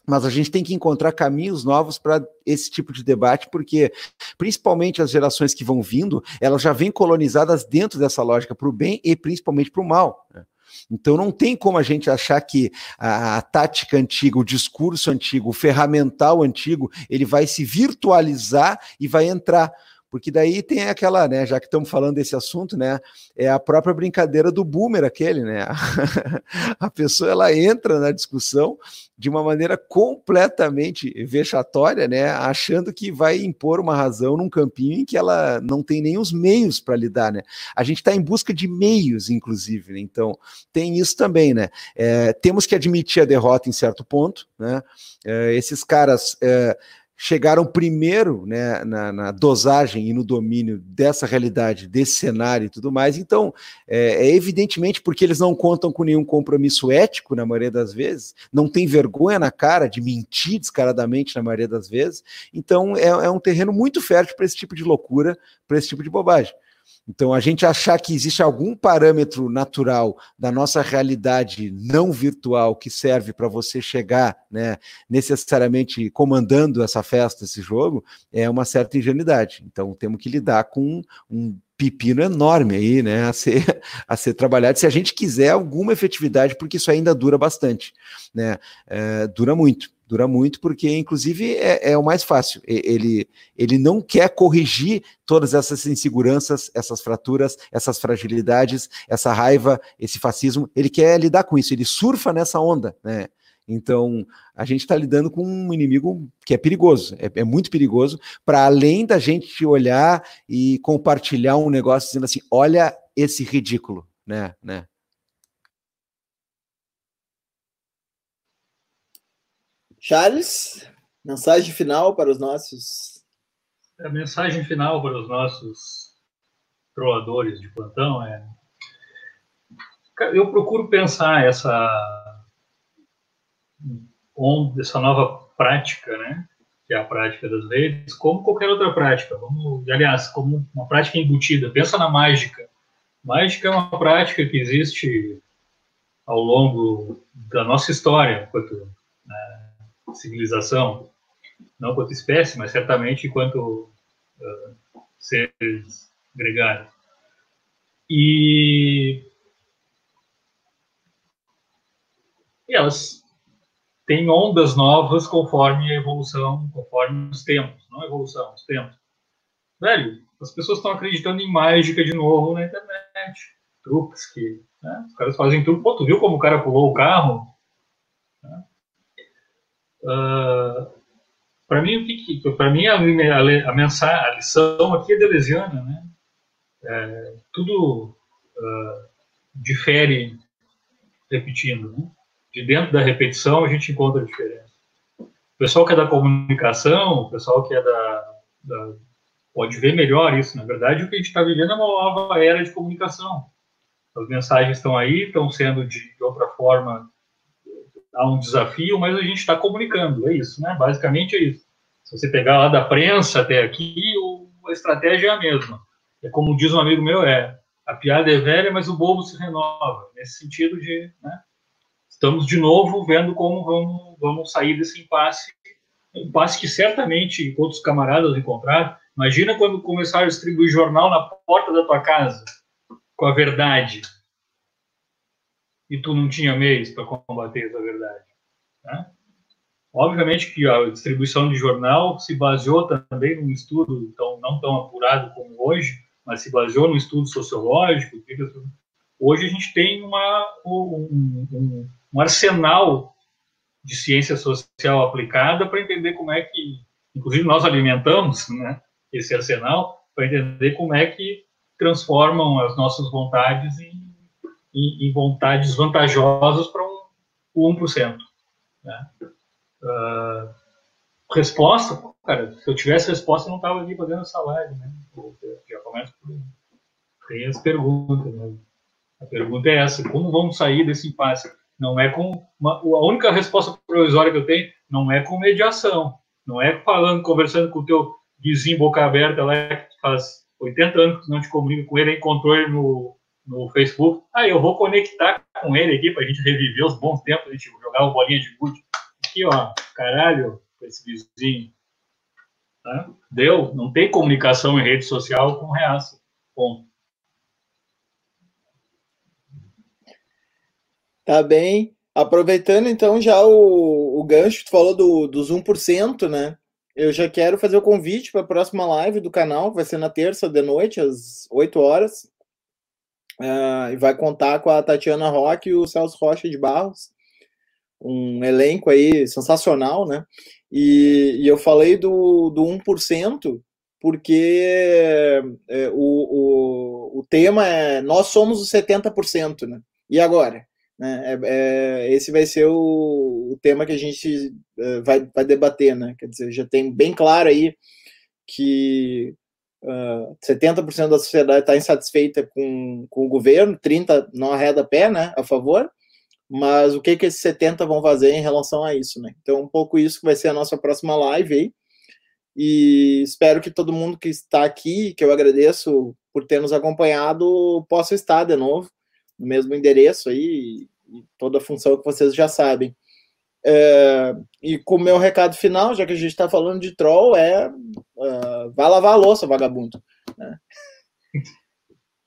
Speaker 3: mas a gente tem que encontrar caminhos novos para esse tipo de debate, porque principalmente as gerações que vão vindo, elas já vêm colonizadas dentro dessa lógica para o bem e principalmente para o mal. Né? Então não tem como a gente achar que a, a, tática antiga, o discurso antigo, o ferramental antigo, ele vai se virtualizar e vai entrar porque daí tem aquela, né, já que estamos falando desse assunto, né, é a própria brincadeira do boomer aquele, né, (laughs) a pessoa ela entra na discussão de uma maneira completamente vexatória, né, achando que vai impor uma razão num campinho em que ela não tem nem os meios para lidar, né, a gente está em busca de meios, inclusive, né? então tem isso também, né, é, temos que admitir a derrota em certo ponto, né, é, esses caras é, chegaram primeiro né, na, na, dosagem e no domínio dessa realidade, desse cenário e tudo mais. Então, é, é, evidentemente porque eles não contam com nenhum compromisso ético, na maioria das vezes, não tem vergonha na cara de mentir descaradamente, na maioria das vezes. Então, é, é um terreno muito fértil para esse tipo de loucura, para esse tipo de bobagem. Então, a gente achar que existe algum parâmetro natural da nossa realidade não virtual que serve para você chegar né, necessariamente comandando essa festa, esse jogo, é uma certa ingenuidade. Então, temos que lidar com um pepino enorme aí, né, a ser, (laughs) a ser trabalhado, se a gente quiser alguma efetividade, porque isso ainda dura bastante, né, é, dura muito dura muito, porque inclusive é, é, o mais fácil. Ele, ele não quer corrigir todas essas inseguranças, essas fraturas, essas fragilidades, essa raiva, esse fascismo. Ele quer lidar com isso, ele surfa nessa onda, né? Então, a gente está lidando com um inimigo que é perigoso, é, é muito perigoso, para além da gente olhar e compartilhar um negócio dizendo assim: olha esse ridículo, né? né?
Speaker 2: Charles, mensagem final para os nossos.
Speaker 1: A mensagem final para os nossos troadores de plantão é. Eu procuro pensar essa essa nova prática, né? Que é a prática das redes, como qualquer outra prática. Vamos, aliás, como uma prática embutida. Pensa na mágica. Mágica é uma prática que existe ao longo da nossa história, enquanto né, civilização, não quanto espécie, mas certamente quanto uh, seres gregários. E, elas têm ondas novas conforme a evolução, conforme os tempos, não a evolução, os tempos. Velho, as pessoas estão acreditando em mágica de novo na internet. Truques que. Né? Os caras fazem truque. Pô, tu viu como o cara pulou o carro? Uh, para mim, para mim a, a, a, mensagem, a lição aqui é delesiana, né? É, tudo uh, difere repetindo, né? De dentro da repetição a gente encontra a diferença. O pessoal que é da comunicação, o pessoal que é da, da pode ver melhor isso. Na verdade, o que a gente está vivendo é uma nova era de comunicação. As mensagens estão aí, estão sendo de, de outra forma há um desafio, mas a gente está comunicando, é isso, né? Basicamente é isso. Se você pegar lá da prensa até aqui, a estratégia é a mesma. É como diz um amigo meu, é a piada é velha, mas o bobo se renova. Nesse sentido de, né? Estamos de novo vendo como vamos, vamos sair desse impasse, um impasse que certamente outros camaradas encontraram. Imagina quando começaram a distribuir jornal na porta da tua casa, com a verdade. E tu não tinha meios para combater essa verdade. Né? Obviamente que a distribuição de jornal se baseou também num estudo tão, não tão apurado como hoje, mas se baseou num estudo sociológico. Hoje a gente tem uma, um, um, um arsenal de ciência social aplicada para entender como é que, inclusive nós alimentamos né, esse arsenal, para entender como é que transformam as nossas vontades em, em, em vontades vantajosas para um, o 1%. Né? Uh, resposta, cara, se eu tivesse resposta, eu não estava aqui fazendo essa live, né? Já começa por as perguntas, né? A pergunta é essa: como vamos sair desse impasse? Não é com uma, a única resposta provisória que eu tenho não é com mediação, não é falando, conversando com o teu vizinho boca aberta lá que faz 80 anos que não te comunica com ele, encontrou ele no, no Facebook. Ah, eu vou conectar com ele aqui para a gente reviver os bons tempos, a gente jogar uma bolinha de gude aqui, ó, caralho, com esse vizinho. Tá? Deu? Não tem comunicação em rede social com reaça. Ponto.
Speaker 2: Tá bem. Aproveitando então já o, o gancho, tu falou do, dos 1%, né? Eu já quero fazer o convite para a próxima live do canal, que vai ser na terça de noite, às 8 horas. Uh, e vai contar com a Tatiana Roque e o Celso Rocha de Barros um elenco aí sensacional, né? E, e eu falei do, do 1%, porque é, o, o, o tema é nós somos os 70%, né? E agora? Né? É, é, esse vai ser o, o, tema que a gente é, vai, vai debater, né? Quer dizer, já tem bem claro aí que uh, 70% da sociedade está insatisfeita com, com o governo, 30% não arreda pé, né? A favor, mas o que que esses 70 vão fazer em relação a isso, né? Então, um pouco isso que vai ser a nossa próxima live aí. E espero que todo mundo que está aqui, que eu agradeço por ter nos acompanhado, possa estar de novo no mesmo endereço aí, e toda a função que vocês já sabem. É, e com o meu recado final, já que a gente está falando de troll, é uh, vai lavar a louça, vagabundo. Né? (laughs)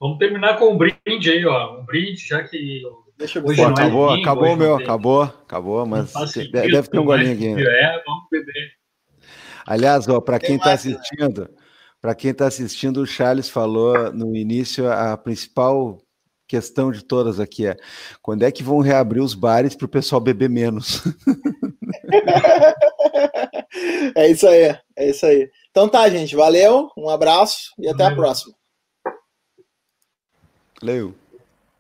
Speaker 1: Vamos terminar com um brinde aí, ó. Um brinde, já que
Speaker 3: Deixa eu ver. Pô, acabou, é acabou meu, acabou, acabou, mas deve, deve ter um golinho aqui.
Speaker 1: É, vamos beber.
Speaker 3: Aliás, ó, para quem está assistindo, para quem está assistindo, o Charles falou no início a principal questão de todas aqui é quando é que vão reabrir os bares para o pessoal beber menos? (laughs)
Speaker 2: é isso aí, é isso aí. Então tá, gente, valeu, um abraço e até valeu. a próxima.
Speaker 3: Valeu.